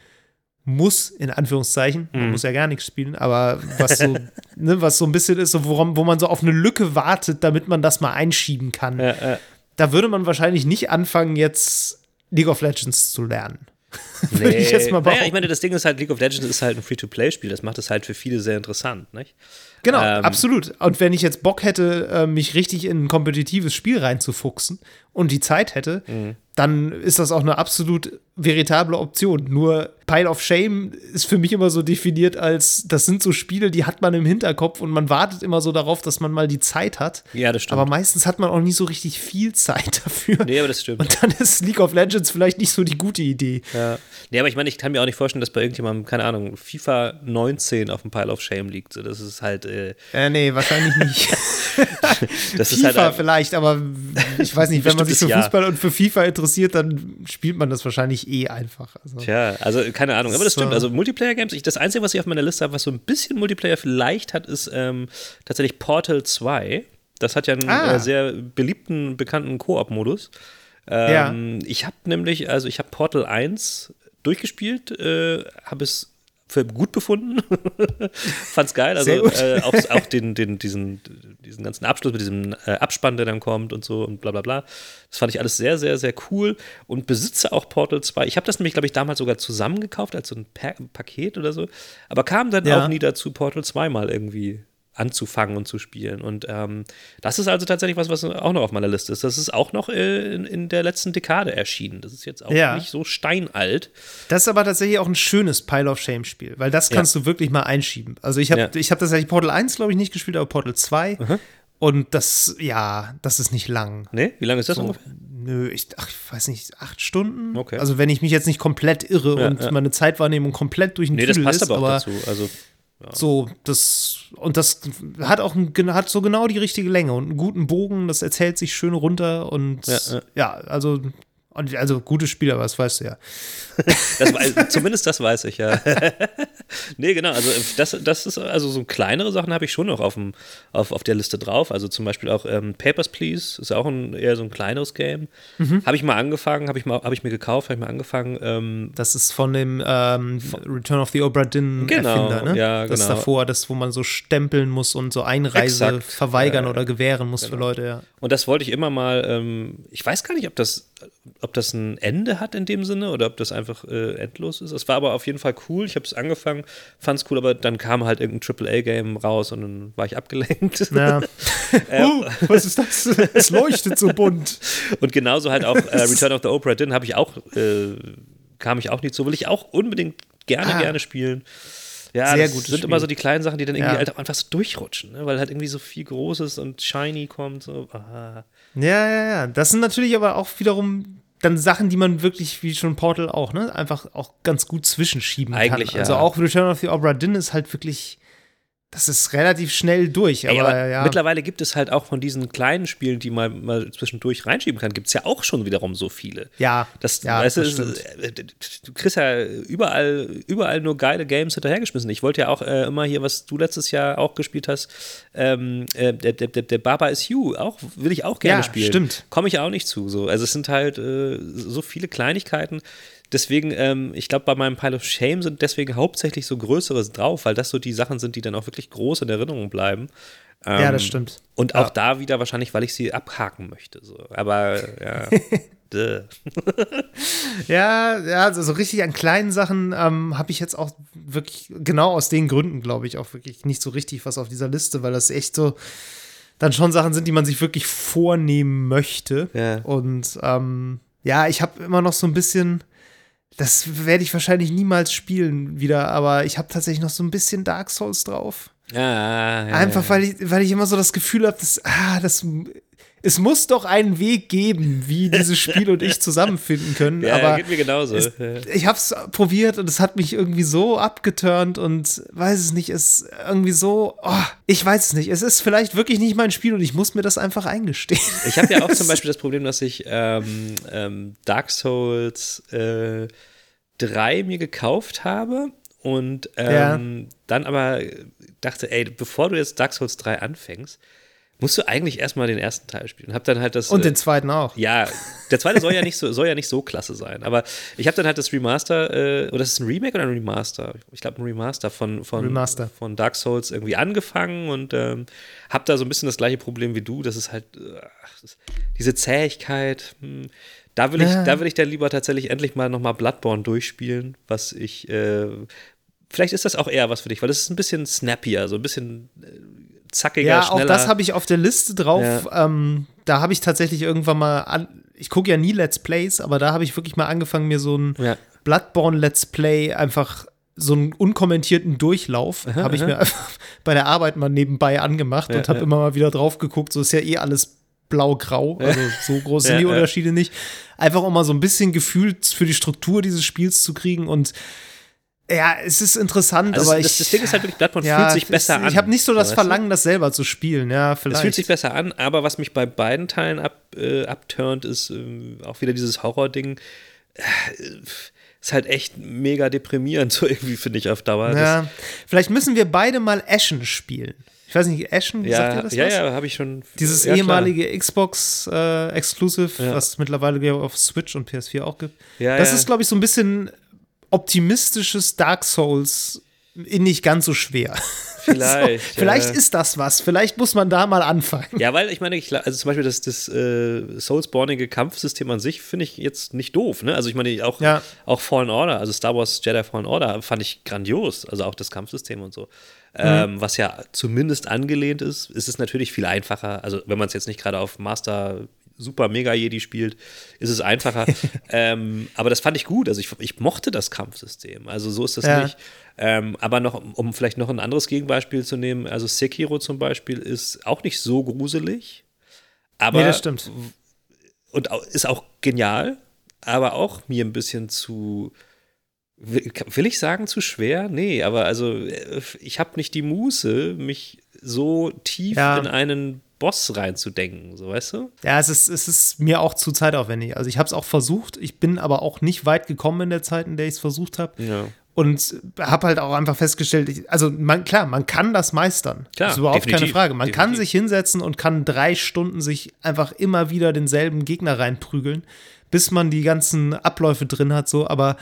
muss, in Anführungszeichen. Man Mhm. muss ja gar nichts spielen, aber was so, ne, was so ein bisschen ist, so, woran, wo man so auf eine Lücke wartet, damit man das mal einschieben kann Ja, ja. da würde man wahrscheinlich nicht anfangen, jetzt League of Legends zu lernen. Würde ich jetzt mal naja, ich meine, das Ding ist halt, League of Legends ist halt ein Free-to-Play-Spiel. Das macht es halt für viele sehr interessant, nicht? Genau, ähm, absolut. Und wenn ich jetzt Bock hätte, äh, mich richtig in ein kompetitives Spiel reinzufuchsen und die Zeit hätte, Mhm. dann ist das auch eine absolut veritable Option. Nur Pile of Shame ist für mich immer so definiert als, das sind so Spiele, die hat man im Hinterkopf und man wartet immer so darauf, dass man mal die Zeit hat. Ja, das stimmt. Aber meistens hat man auch nicht so richtig viel Zeit dafür. nee, aber das stimmt. Und dann ist League of Legends vielleicht nicht so die gute Idee. Ja. Nee, aber ich meine, ich kann mir auch nicht vorstellen, dass bei irgendjemandem, keine Ahnung, FIFA 19 auf dem Pile of Shame liegt. Das ist halt, äh, Äh, nee, wahrscheinlich nicht. das ist FIFA halt. vielleicht, aber ich weiß nicht, wenn man sich für Jahr. Fußball und für FIFA interessiert, dann spielt man das wahrscheinlich eh einfach. Also, Tja, also keine Ahnung, aber das So. stimmt. Also Multiplayer-Games, das Einzige, was ich auf meiner Liste habe, was so ein bisschen Multiplayer vielleicht hat, ist ähm, tatsächlich Portal 2. Das hat ja einen Ah. äh, sehr beliebten, bekannten Koop-Modus. Ähm, Ich habe nämlich, also ich habe Portal 1 durchgespielt, äh, habe es für gut befunden, fand's geil, also äh, auch, auch den, den, diesen, diesen ganzen Abschluss mit diesem äh, Abspann, der dann kommt und so und bla bla bla. Das fand ich alles sehr, sehr, sehr cool und besitze auch Portal 2. Ich habe das nämlich, glaube ich, damals sogar zusammengekauft als so ein pa Paket oder so, aber kam dann Ja. auch nie dazu, Portal 2 mal irgendwie anzufangen und zu spielen. Und ähm, das ist also tatsächlich was, was auch noch auf meiner Liste ist. Das ist auch noch äh, in, in der letzten Dekade erschienen. Das ist jetzt auch Ja. nicht so steinalt. Das ist aber tatsächlich auch ein schönes Pile of Shame-Spiel, weil das kannst du wirklich mal einschieben. Also ich habe Ja. ich hab tatsächlich Portal 1, glaube ich, nicht gespielt, aber Portal 2. Und das, ja, das ist nicht lang. Ne? Wie lange ist das So, ungefähr? nö, ich, ach, ich weiß nicht, acht Stunden? Okay. Also wenn ich mich jetzt nicht komplett irre Ja, und ja. meine Zeitwahrnehmung komplett durch den Nee, das Tüdel passt ist, aber auch dazu. Also, So, das und das hat auch ein, hat so genau die richtige Länge und einen guten Bogen, das erzählt sich schön runter und Ja, ja, ja. also und, also gutes Spiel, aber das weißt du ja. Das weiß, zumindest das weiß ich, ja. nee, genau, also das, das ist, also so kleinere Sachen habe ich schon noch auf, dem, auf, auf der Liste drauf. Also zum Beispiel auch ähm, Papers, Please, ist auch ein, eher so ein kleineres Game. Mhm. Habe ich mal angefangen, habe ich, mal- habe ich mir gekauft, habe ich mal angefangen. Ähm, Das ist von dem ähm, Return of the Obra Dinn Genau, Erfinder, ne? ja, Das genau. davor, das, wo man so stempeln muss und so Einreise Exakt. verweigern Ja, oder gewähren muss für Leute, ja. und das wollte ich immer mal, ähm, ich weiß gar nicht, ob das, ob das ein Ende hat in dem Sinne oder ob das einfach äh, endlos ist. Es war aber auf jeden Fall cool. Ich habe es angefangen, fand es cool, aber dann kam halt irgendein AAA-Game raus und dann war ich abgelenkt. ja. oh, was ist das? es leuchtet so bunt. Und genauso halt auch äh, Return of the Opera Dinn habe ich auch, äh, kam ich auch nicht so, will ich auch unbedingt gerne, Ah. gerne spielen. Ja, Sehr das sind Spiel. immer so die kleinen Sachen, die dann irgendwie Ja. halt auch einfach so durchrutschen, ne? weil halt irgendwie so viel Großes und shiny kommt. So. Ah. Ja, ja, ja. Das sind natürlich aber auch wiederum dann Sachen, die man wirklich, wie schon Portal auch, ne, einfach auch ganz gut zwischenschieben Eigentlich, kann. ja. Also auch Return of the Obra Dinn ist halt wirklich das ist relativ schnell durch. Ey, Aber, aber ja. mittlerweile gibt es halt auch von diesen kleinen Spielen, die man mal zwischendurch reinschieben kann, gibt es ja auch schon wiederum so viele. Ja, Das, ja, weißt du, das äh, du kriegst ja überall, überall nur geile Games hinterhergeschmissen. Ich wollte ja auch äh, immer hier, was du letztes Jahr auch gespielt hast, ähm, äh, der, der, der, der Baba is You, auch, will ich auch gerne Ja, spielen. stimmt. Komme ich auch nicht zu. So. Also es sind halt äh, so viele Kleinigkeiten. Deswegen, ähm, ich glaube, bei meinem Pile of Shame sind deswegen hauptsächlich so Größeres drauf, weil das so die Sachen sind, die dann auch wirklich groß in Erinnerung bleiben. ja, Ähm, das stimmt. Und Ja. auch da wieder wahrscheinlich, weil ich sie abhaken möchte. So. Aber ja. Ja, ja, also so richtig an kleinen Sachen ähm, habe ich jetzt auch wirklich, genau aus den Gründen, glaube ich, auch wirklich nicht so richtig was auf dieser Liste, weil das echt so dann schon Sachen sind, die man sich wirklich vornehmen möchte. Ja. Und ähm, ja, ich habe immer noch so ein bisschen, das werde ich wahrscheinlich niemals spielen wieder, aber ich habe tatsächlich noch so ein bisschen Dark Souls drauf. Ja, ja, Einfach ja. weil ich, weil ich immer so das Gefühl habe, dass, ah, das, es muss doch einen Weg geben, wie dieses Spiel und ich zusammenfinden können. Ja, aber geht mir genauso. es, Ja. ich habe es probiert und es hat mich irgendwie so abgeturnt und weiß es nicht, es ist irgendwie so, oh, ich weiß es nicht. Es ist vielleicht wirklich nicht mein Spiel und ich muss mir das einfach eingestehen. Ich habe ja auch zum Beispiel das Problem, dass ich ähm, ähm, Dark Souls äh, 3 mir gekauft habe und ähm, dann aber dachte, ey, bevor du jetzt Dark Souls 3 anfängst, musst du eigentlich erstmal den ersten Teil spielen. Hab dann halt das. Und äh, den zweiten auch. Ja, der zweite soll ja nicht so, soll ja nicht so klasse sein. Aber ich habe dann halt das Remaster, äh, oder ist es ein Remake oder ein Remaster? Ich glaube ein Remaster von, von, Remaster. von Dark Souls irgendwie angefangen und ähm, habe da so ein bisschen das gleiche Problem wie du. Das ist halt äh, diese Zähigkeit. Hm, da will ich, Ja. da will ich dann lieber tatsächlich endlich mal nochmal Bloodborne durchspielen, was ich. Äh, vielleicht ist das auch eher was für dich, weil das ist ein bisschen snappier, so ein bisschen äh, zackiger, Ja, schneller. auch das habe ich auf der Liste drauf. Ähm, da habe ich tatsächlich irgendwann mal an, ich gucke ja nie Let's Plays, aber da habe ich wirklich mal angefangen, mir so ein Ja. Bloodborne Let's Play einfach so einen unkommentierten Durchlauf habe ich mir einfach bei der Arbeit mal nebenbei angemacht und habe ja. immer mal wieder drauf geguckt. So ist ja eh alles blau-grau, also so groß sind Ja, die ja. Unterschiede nicht. Einfach um mal so ein bisschen Gefühl für die Struktur dieses Spiels zu kriegen und ja, es ist interessant, Also aber das, ich das Ding ist halt wirklich, Bloodborne ja, fühlt sich besser es, an. Ich habe nicht so das weißt du? Verlangen, das selber zu spielen. Ja, vielleicht. Es fühlt sich besser an, aber was mich bei beiden Teilen ab, äh, abturnt, ist ähm, auch wieder dieses Horror-Ding. Äh, ist halt echt mega deprimierend, so irgendwie, finde ich auf Dauer. Das- ja, vielleicht müssen wir beide mal Ashen spielen. Ich weiß nicht, Ashen, sagt ja, ihr das ja, was? ja, habe ich schon. Dieses ja, klar. ehemalige Xbox äh, Exclusive, Ja. was es mittlerweile auf Switch und PS4 auch gibt. Ja, das ist, glaube ich, so ein bisschen optimistisches Dark Souls in nicht ganz so schwer. Vielleicht. so, vielleicht ja. ist das was. Vielleicht muss man da mal anfangen. Ja, weil ich meine, ich, also zum Beispiel das, das äh, Soulsbornige Kampfsystem an sich finde ich jetzt nicht doof. Ne? Also ich meine, auch, Ja. auch Fallen Order, also Star Wars Jedi Fallen Order fand ich grandios. Also auch das Kampfsystem und so. Mhm. Ähm, was ja zumindest angelehnt ist, ist es natürlich viel einfacher. Also wenn man es jetzt nicht gerade auf Master Super Mega Jedi spielt, ist es einfacher. ähm, aber das fand ich gut. Also ich, ich mochte das Kampfsystem. Also so ist das Ja. nicht. Ähm, aber noch, um vielleicht noch ein anderes Gegenbeispiel zu nehmen, also Sekiro zum Beispiel ist auch nicht so gruselig. Aber nee, das stimmt. und ist auch genial, aber auch mir ein bisschen zu. Will will ich sagen, zu schwer? Nee, aber also äh, ich habe nicht die Muße, mich so tief Ja. in einen Boss reinzudenken, so weißt du? Ja, es ist, es ist mir auch zu zeitaufwendig. Also ich habe es auch versucht, ich bin aber auch nicht weit gekommen in der Zeit, in der ich es versucht habe. Ja. Und habe halt auch einfach festgestellt, ich, also man, klar, man kann das meistern. Klar, das ist überhaupt keine Frage. Man kann definitiv. sich hinsetzen und kann drei Stunden sich einfach immer wieder denselben Gegner reinprügeln, bis man die ganzen Abläufe drin hat, so, aber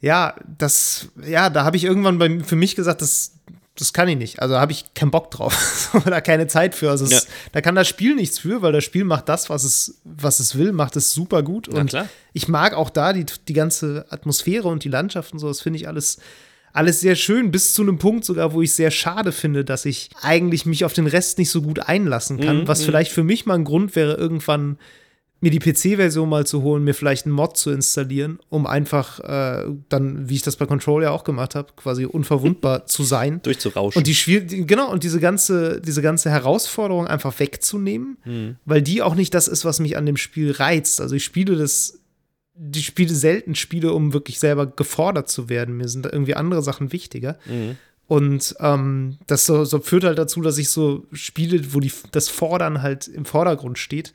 ja, das, ja, da habe ich irgendwann bei, für mich gesagt, das, das kann ich nicht. Also habe ich keinen Bock drauf oder keine Zeit für. Also es, Ja. da kann das Spiel nichts für, weil das Spiel macht das, was es, was es will, macht es super gut. Und ich mag auch da die, die ganze Atmosphäre und die Landschaft und so. Das finde ich alles, alles sehr schön, bis zu einem Punkt sogar, wo ich sehr schade finde, dass ich eigentlich mich auf den Rest nicht so gut einlassen kann. Mhm, was vielleicht für mich mal ein Grund wäre, irgendwann mir die PC-Version mal zu holen, mir vielleicht einen Mod zu installieren, um einfach äh, dann, wie ich das bei Control ja auch gemacht habe, quasi unverwundbar zu sein. Durchzurauschen. Und die Schwier genau, und diese ganze, diese ganze Herausforderung einfach wegzunehmen, Mhm. weil die auch nicht das ist, was mich an dem Spiel reizt. Also ich spiele das, die spiele selten Spiele, um wirklich selber gefordert zu werden. Mir sind da irgendwie andere Sachen wichtiger. Mhm. Und ähm, das so, so führt halt dazu, dass ich so Spiele, wo die, das Fordern halt im Vordergrund steht,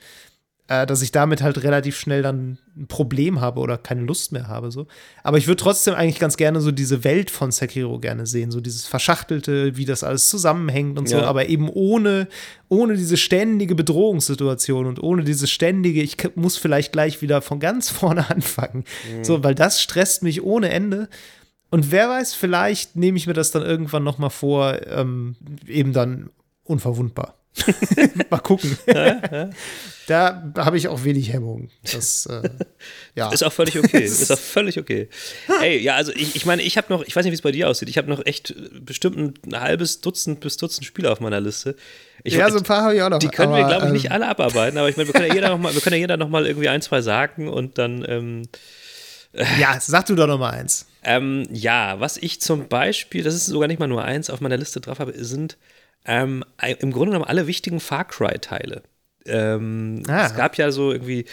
äh, dass ich damit halt relativ schnell dann ein Problem habe oder keine Lust mehr habe. So. Aber ich würde trotzdem eigentlich ganz gerne so diese Welt von Sekiro gerne sehen, so dieses Verschachtelte, wie das alles zusammenhängt und so, Ja. aber eben ohne, ohne diese ständige Bedrohungssituation und ohne dieses ständige, ich muss vielleicht gleich wieder von ganz vorne anfangen. So, weil das stresst mich ohne Ende. Und wer weiß, vielleicht nehme ich mir das dann irgendwann noch mal vor, ähm, eben dann unverwundbar. mal gucken. da habe ich auch wenig Hemmung. Das, äh, ja. Ist auch völlig okay. ist auch völlig okay. Ey, ja, also ich, ich meine, ich habe noch, ich weiß nicht, wie es bei dir aussieht, ich habe noch echt äh, bestimmt ein halbes Dutzend bis Dutzend Spiele auf meiner Liste. Ich, ja, so ein paar habe ich auch noch. die können wir, aber, glaube ich, ähm, nicht alle abarbeiten, aber ich meine, wir können ja jeder noch mal, wir können ja jeder noch mal irgendwie ein, zwei sagen und dann, ähm, Ja, sag du doch noch mal eins. ähm, ja, was ich zum Beispiel, das ist sogar nicht mal nur eins, auf meiner Liste drauf habe, sind ähm, im Grunde genommen alle wichtigen Far Cry-Teile. Ähm, Ah. Es gab ja so irgendwie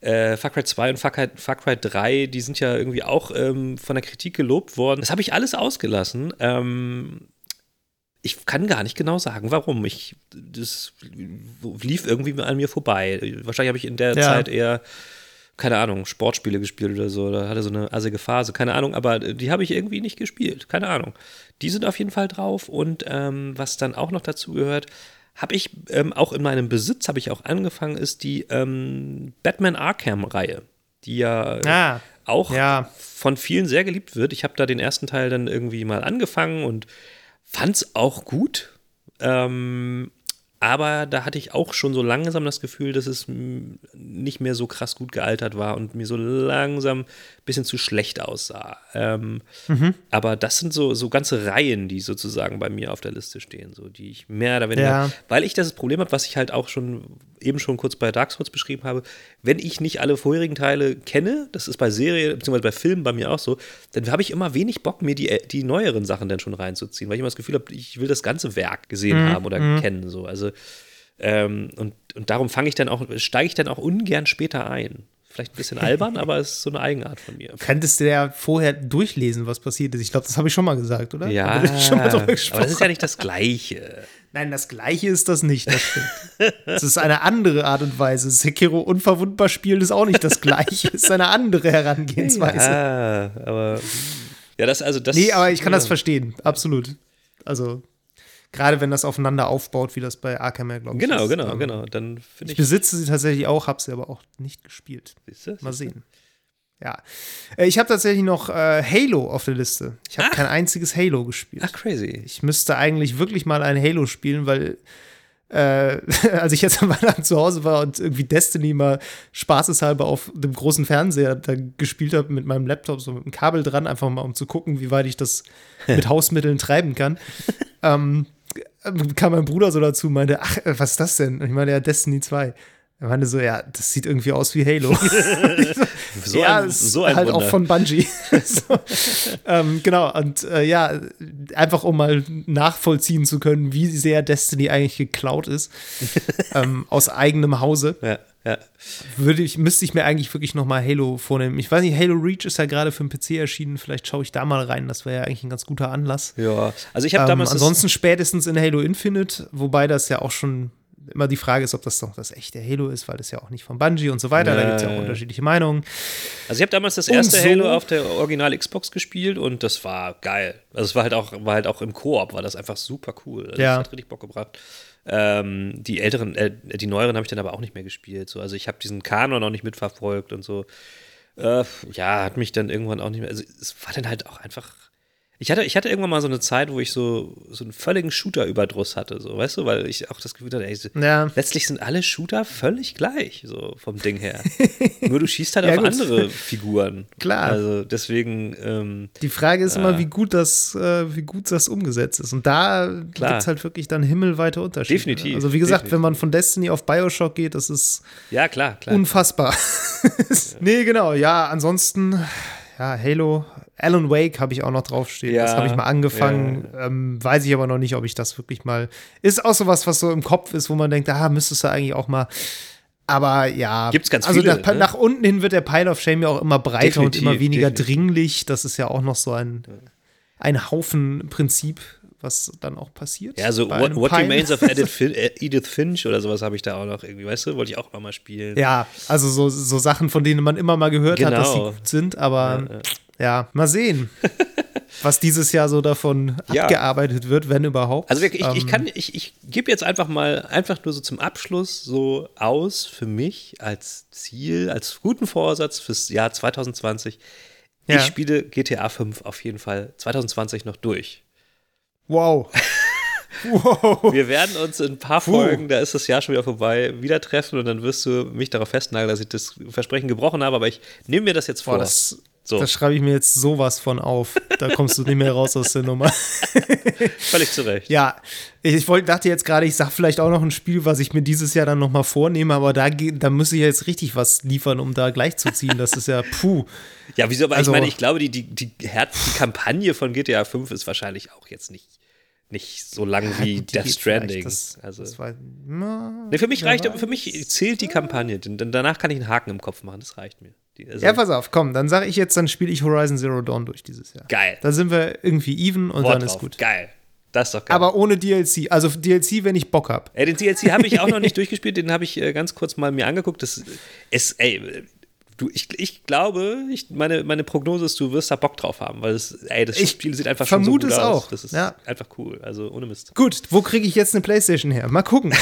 äh, Far Cry 2 und Far Cry, Far Cry 3, die sind ja irgendwie auch ähm, von der Kritik gelobt worden. Das habe ich alles ausgelassen. Ähm, ich kann gar nicht genau sagen, warum. Ich, das lief irgendwie an mir vorbei. Wahrscheinlich habe ich in der Ja. Zeit eher, keine Ahnung, Sportspiele gespielt oder so. Oder hatte so eine assige Phase, keine Ahnung. Aber die habe ich irgendwie nicht gespielt, keine Ahnung. Die sind auf jeden Fall drauf. Und ähm, was dann auch noch dazu gehört, habe ich ähm, auch in meinem Besitz, habe ich auch angefangen, ist die ähm, Batman Arkham-Reihe, die ja äh, Ah, auch ja. von vielen sehr geliebt wird. Ich habe da den ersten Teil dann irgendwie mal angefangen und fand es auch gut. Ähm, aber da hatte ich auch schon so langsam das Gefühl, dass es nicht mehr so krass gut gealtert war und mir so langsam ein bisschen zu schlecht aussah. Ähm, Mhm. Aber das sind so, so ganze Reihen, die sozusagen bei mir auf der Liste stehen, so die ich mehr oder weniger, Ja. weil ich das Problem habe, was ich halt auch schon eben schon kurz bei Dark Souls beschrieben habe, wenn ich nicht alle vorherigen Teile kenne, das ist bei Serien bzw. bei Filmen bei mir auch so, dann habe ich immer wenig Bock, mir die, die neueren Sachen dann schon reinzuziehen, weil ich immer das Gefühl habe, ich will das ganze Werk gesehen haben oder kennen. So. Also, ähm, und, und darum fange ich dann auch, steige ich dann auch ungern später ein. Vielleicht ein bisschen albern, aber es ist so eine Eigenart von mir. Könntest du ja vorher durchlesen, was passiert ist. Ich glaube, das habe ich schon mal gesagt, oder? Ja, aber das ist ja nicht das Gleiche. Nein, das Gleiche ist das nicht, das stimmt. Es ist eine andere Art und Weise. Sekiro unverwundbar spielen ist auch nicht das Gleiche. Es ist eine andere Herangehensweise. Ja, aber ja, das also das. Nee, aber ich kann das ja. verstehen. Absolut. Also, gerade wenn das aufeinander aufbaut, wie das bei Arkham glaube ich. Genau, ist. genau, Ähm, genau. Dann finde Ich ich. besitze sie tatsächlich auch, habe sie aber auch nicht gespielt. Siehst du? Mal sehen. Ja. Äh, Ich habe tatsächlich noch äh, Halo auf der Liste. Ich habe kein einziges Halo gespielt. Ach, crazy. Ich müsste eigentlich wirklich mal ein Halo spielen, weil äh, als ich jetzt am Weihnachten zu Hause war und irgendwie Destiny mal spaßeshalber auf dem großen Fernseher da gespielt habe mit meinem Laptop, so mit dem Kabel dran, einfach mal um zu gucken, wie weit ich das mit Hausmitteln treiben kann, ähm, kam mein Bruder so dazu und meinte, ach, äh, was ist das denn? Und ich meine, ja, Destiny 2. Er meinte so, ja, das sieht irgendwie aus wie Halo. So ja, ein, so ein halt Wunder. auch von Bungie. so. ähm, genau, und äh, ja, einfach um mal nachvollziehen zu können, wie sehr Destiny eigentlich geklaut ist, ähm, aus eigenem Hause, ja, ja. würde ich, müsste ich mir eigentlich wirklich noch mal Halo vornehmen. Ich weiß nicht, Halo Reach ist ja gerade für den PC erschienen, vielleicht schaue ich da mal rein, das wäre ja eigentlich ein ganz guter Anlass. ja. Also ich habe Ähm, damals. ansonsten spätestens in Halo Infinite, wobei das ja auch schon immer die Frage ist, ob das doch das echte Halo ist, weil das ja auch nicht von Bungie und so weiter, da Ja, gibt es ja auch unterschiedliche Meinungen. Also ich habe damals das erste so- Halo auf der Original Xbox gespielt und das war geil. Also es war halt auch, war halt auch im Koop, war das einfach super cool. Also Ja. Das hat richtig Bock gebracht. Ähm, die älteren, äh, die neueren habe ich dann aber auch nicht mehr gespielt. So. Also ich habe diesen Kanon auch nicht mitverfolgt und so. Äh, ja, hat mich dann irgendwann auch nicht mehr. Also es war dann halt auch einfach. Ich hatte, ich hatte irgendwann mal so eine Zeit, wo ich so, so einen völligen Shooter-Überdruss hatte, so, weißt du, weil ich auch das Gefühl hatte, ey, Ja. letztlich sind alle Shooter völlig gleich, so vom Ding her. Nur du schießt halt Ja, auf gut. andere Figuren. Klar. Also deswegen, ähm, Die Frage ist immer, wie gut das, äh, wie gut das umgesetzt ist. Und da gibt Klar. es halt wirklich dann himmelweite Unterschiede. Definitiv, Also wie gesagt, definitiv. wenn man von Destiny auf Bioshock geht, das ist ja, klar, klar. unfassbar. nee, genau. Ja, ansonsten, ja, Halo. Alan Wake habe ich auch noch draufstehen. Ja, das habe ich mal angefangen. Ähm, weiß ich aber noch nicht, ob ich das wirklich mal. Ist auch sowas, was so im Kopf ist, wo man denkt, ah, müsstest du eigentlich auch mal. Aber ja. Gibt's ganz also viele, nach, ne? nach unten hin wird der Pile of Shame ja auch immer breiter und Definitiv, immer weniger definitiv. dringlich. Das ist ja auch noch so ein, ein Haufenprinzip. was dann auch passiert. Ja, so What, what Remains of Edith, äh, Edith Finch oder sowas habe ich da auch noch irgendwie, weißt du, wollte ich auch mal spielen. Ja, also so, so Sachen, von denen man immer mal gehört genau. hat, dass sie genau. gut sind, aber ja, ja. Ja mal sehen. was dieses Jahr so davon ja. abgearbeitet wird, wenn überhaupt. Also ich, ich ähm, kann, ich, ich gebe jetzt einfach mal, einfach nur so zum Abschluss so aus für mich als Ziel, als guten Vorsatz fürs Jahr 2020. Ja. Ich spiele GTA 5 auf jeden Fall 2020 noch durch. Wow. wow. Wir werden uns in ein paar Folgen, da ist das Jahr schon wieder vorbei, wieder treffen und dann wirst du mich darauf festnageln, dass ich das Versprechen gebrochen habe, aber ich nehme mir das jetzt vor. Boah, das, so. das schreibe ich mir jetzt sowas von auf. Da kommst du nicht mehr raus aus der Nummer. Völlig zu Recht. Ja, ich, ich wollte, dachte jetzt gerade, ich sage vielleicht auch noch ein Spiel, was ich mir dieses Jahr dann nochmal vornehme, aber da, da muss ich jetzt richtig was liefern, um da gleich zu ziehen. Das ist ja puh. Ja, wieso? Aber also, ich meine, ich glaube, die, die, die, die Kampagne von GTA 5 ist wahrscheinlich auch jetzt nicht nicht so lang wie Death Stranding. Das, also, das war, na, nee, für mich reicht, für mich zählt die Kampagne, denn, danach kann ich einen Haken im Kopf machen, das reicht mir. Also, ja, pass auf, komm, dann sage ich jetzt, dann spiele ich Horizon Zero Dawn durch dieses Jahr. Geil. Da sind wir irgendwie even und Wort dann ist drauf. gut. Geil. Das ist doch geil. Aber ohne DLC. Also DLC, wenn ich Bock habe. Ey, den DLC habe ich auch noch nicht durchgespielt, den habe ich äh, ganz kurz mal mir angeguckt. Das ist, ey, Du, ich, ich glaube, ich, meine, meine Prognose ist, du wirst da Bock drauf haben, weil es, ey, das ich Spiel sieht einfach schon so gut es aus. Auch. Das ist ja. einfach cool. Also ohne Mist. Gut, wo kriege ich jetzt eine Playstation her? Mal gucken.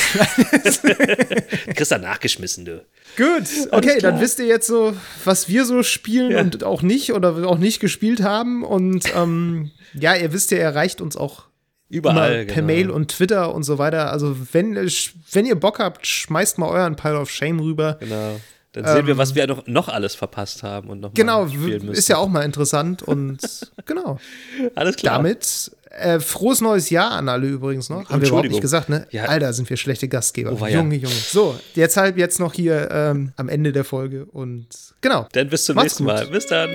du kriegst da nachgeschmissen, du. Gut, okay, dann wisst ihr jetzt so, was wir so spielen ja. und auch nicht oder auch nicht gespielt haben. Und ähm, ja, ihr wisst ja, ihr erreicht uns auch Überall. per genau. Mail und Twitter und so weiter. Also, wenn, wenn ihr Bock habt, schmeißt mal euren Pile of Shame rüber. Genau. Dann sehen ähm, wir, was wir noch, noch alles verpasst haben und noch Genau, ist ja auch mal interessant und genau. Alles klar. Damit äh, frohes neues Jahr an alle übrigens noch. Haben wir überhaupt nicht gesagt, ne? Ja. Alter, sind wir schlechte Gastgeber. Oh, Junge, ja. Junge. So, deshalb jetzt noch hier ähm, am Ende der Folge und genau. Dann bis zum Macht's nächsten Mal. Bis dann.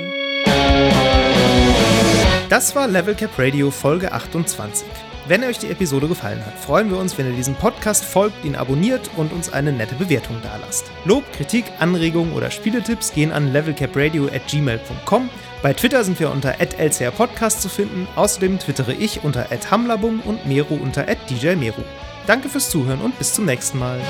Das war Level Cap Radio Folge 28. Wenn euch die Episode gefallen hat, freuen wir uns, wenn ihr diesem Podcast folgt, ihn abonniert und uns eine nette Bewertung dalasst. Lob, Kritik, Anregungen oder Spieletipps gehen an levelcapradio at gmail.com. Bei Twitter sind wir unter lcrpodcast zu finden. Außerdem twittere ich unter hamlabum und Mero unter djmeru. Danke fürs Zuhören und bis zum nächsten Mal.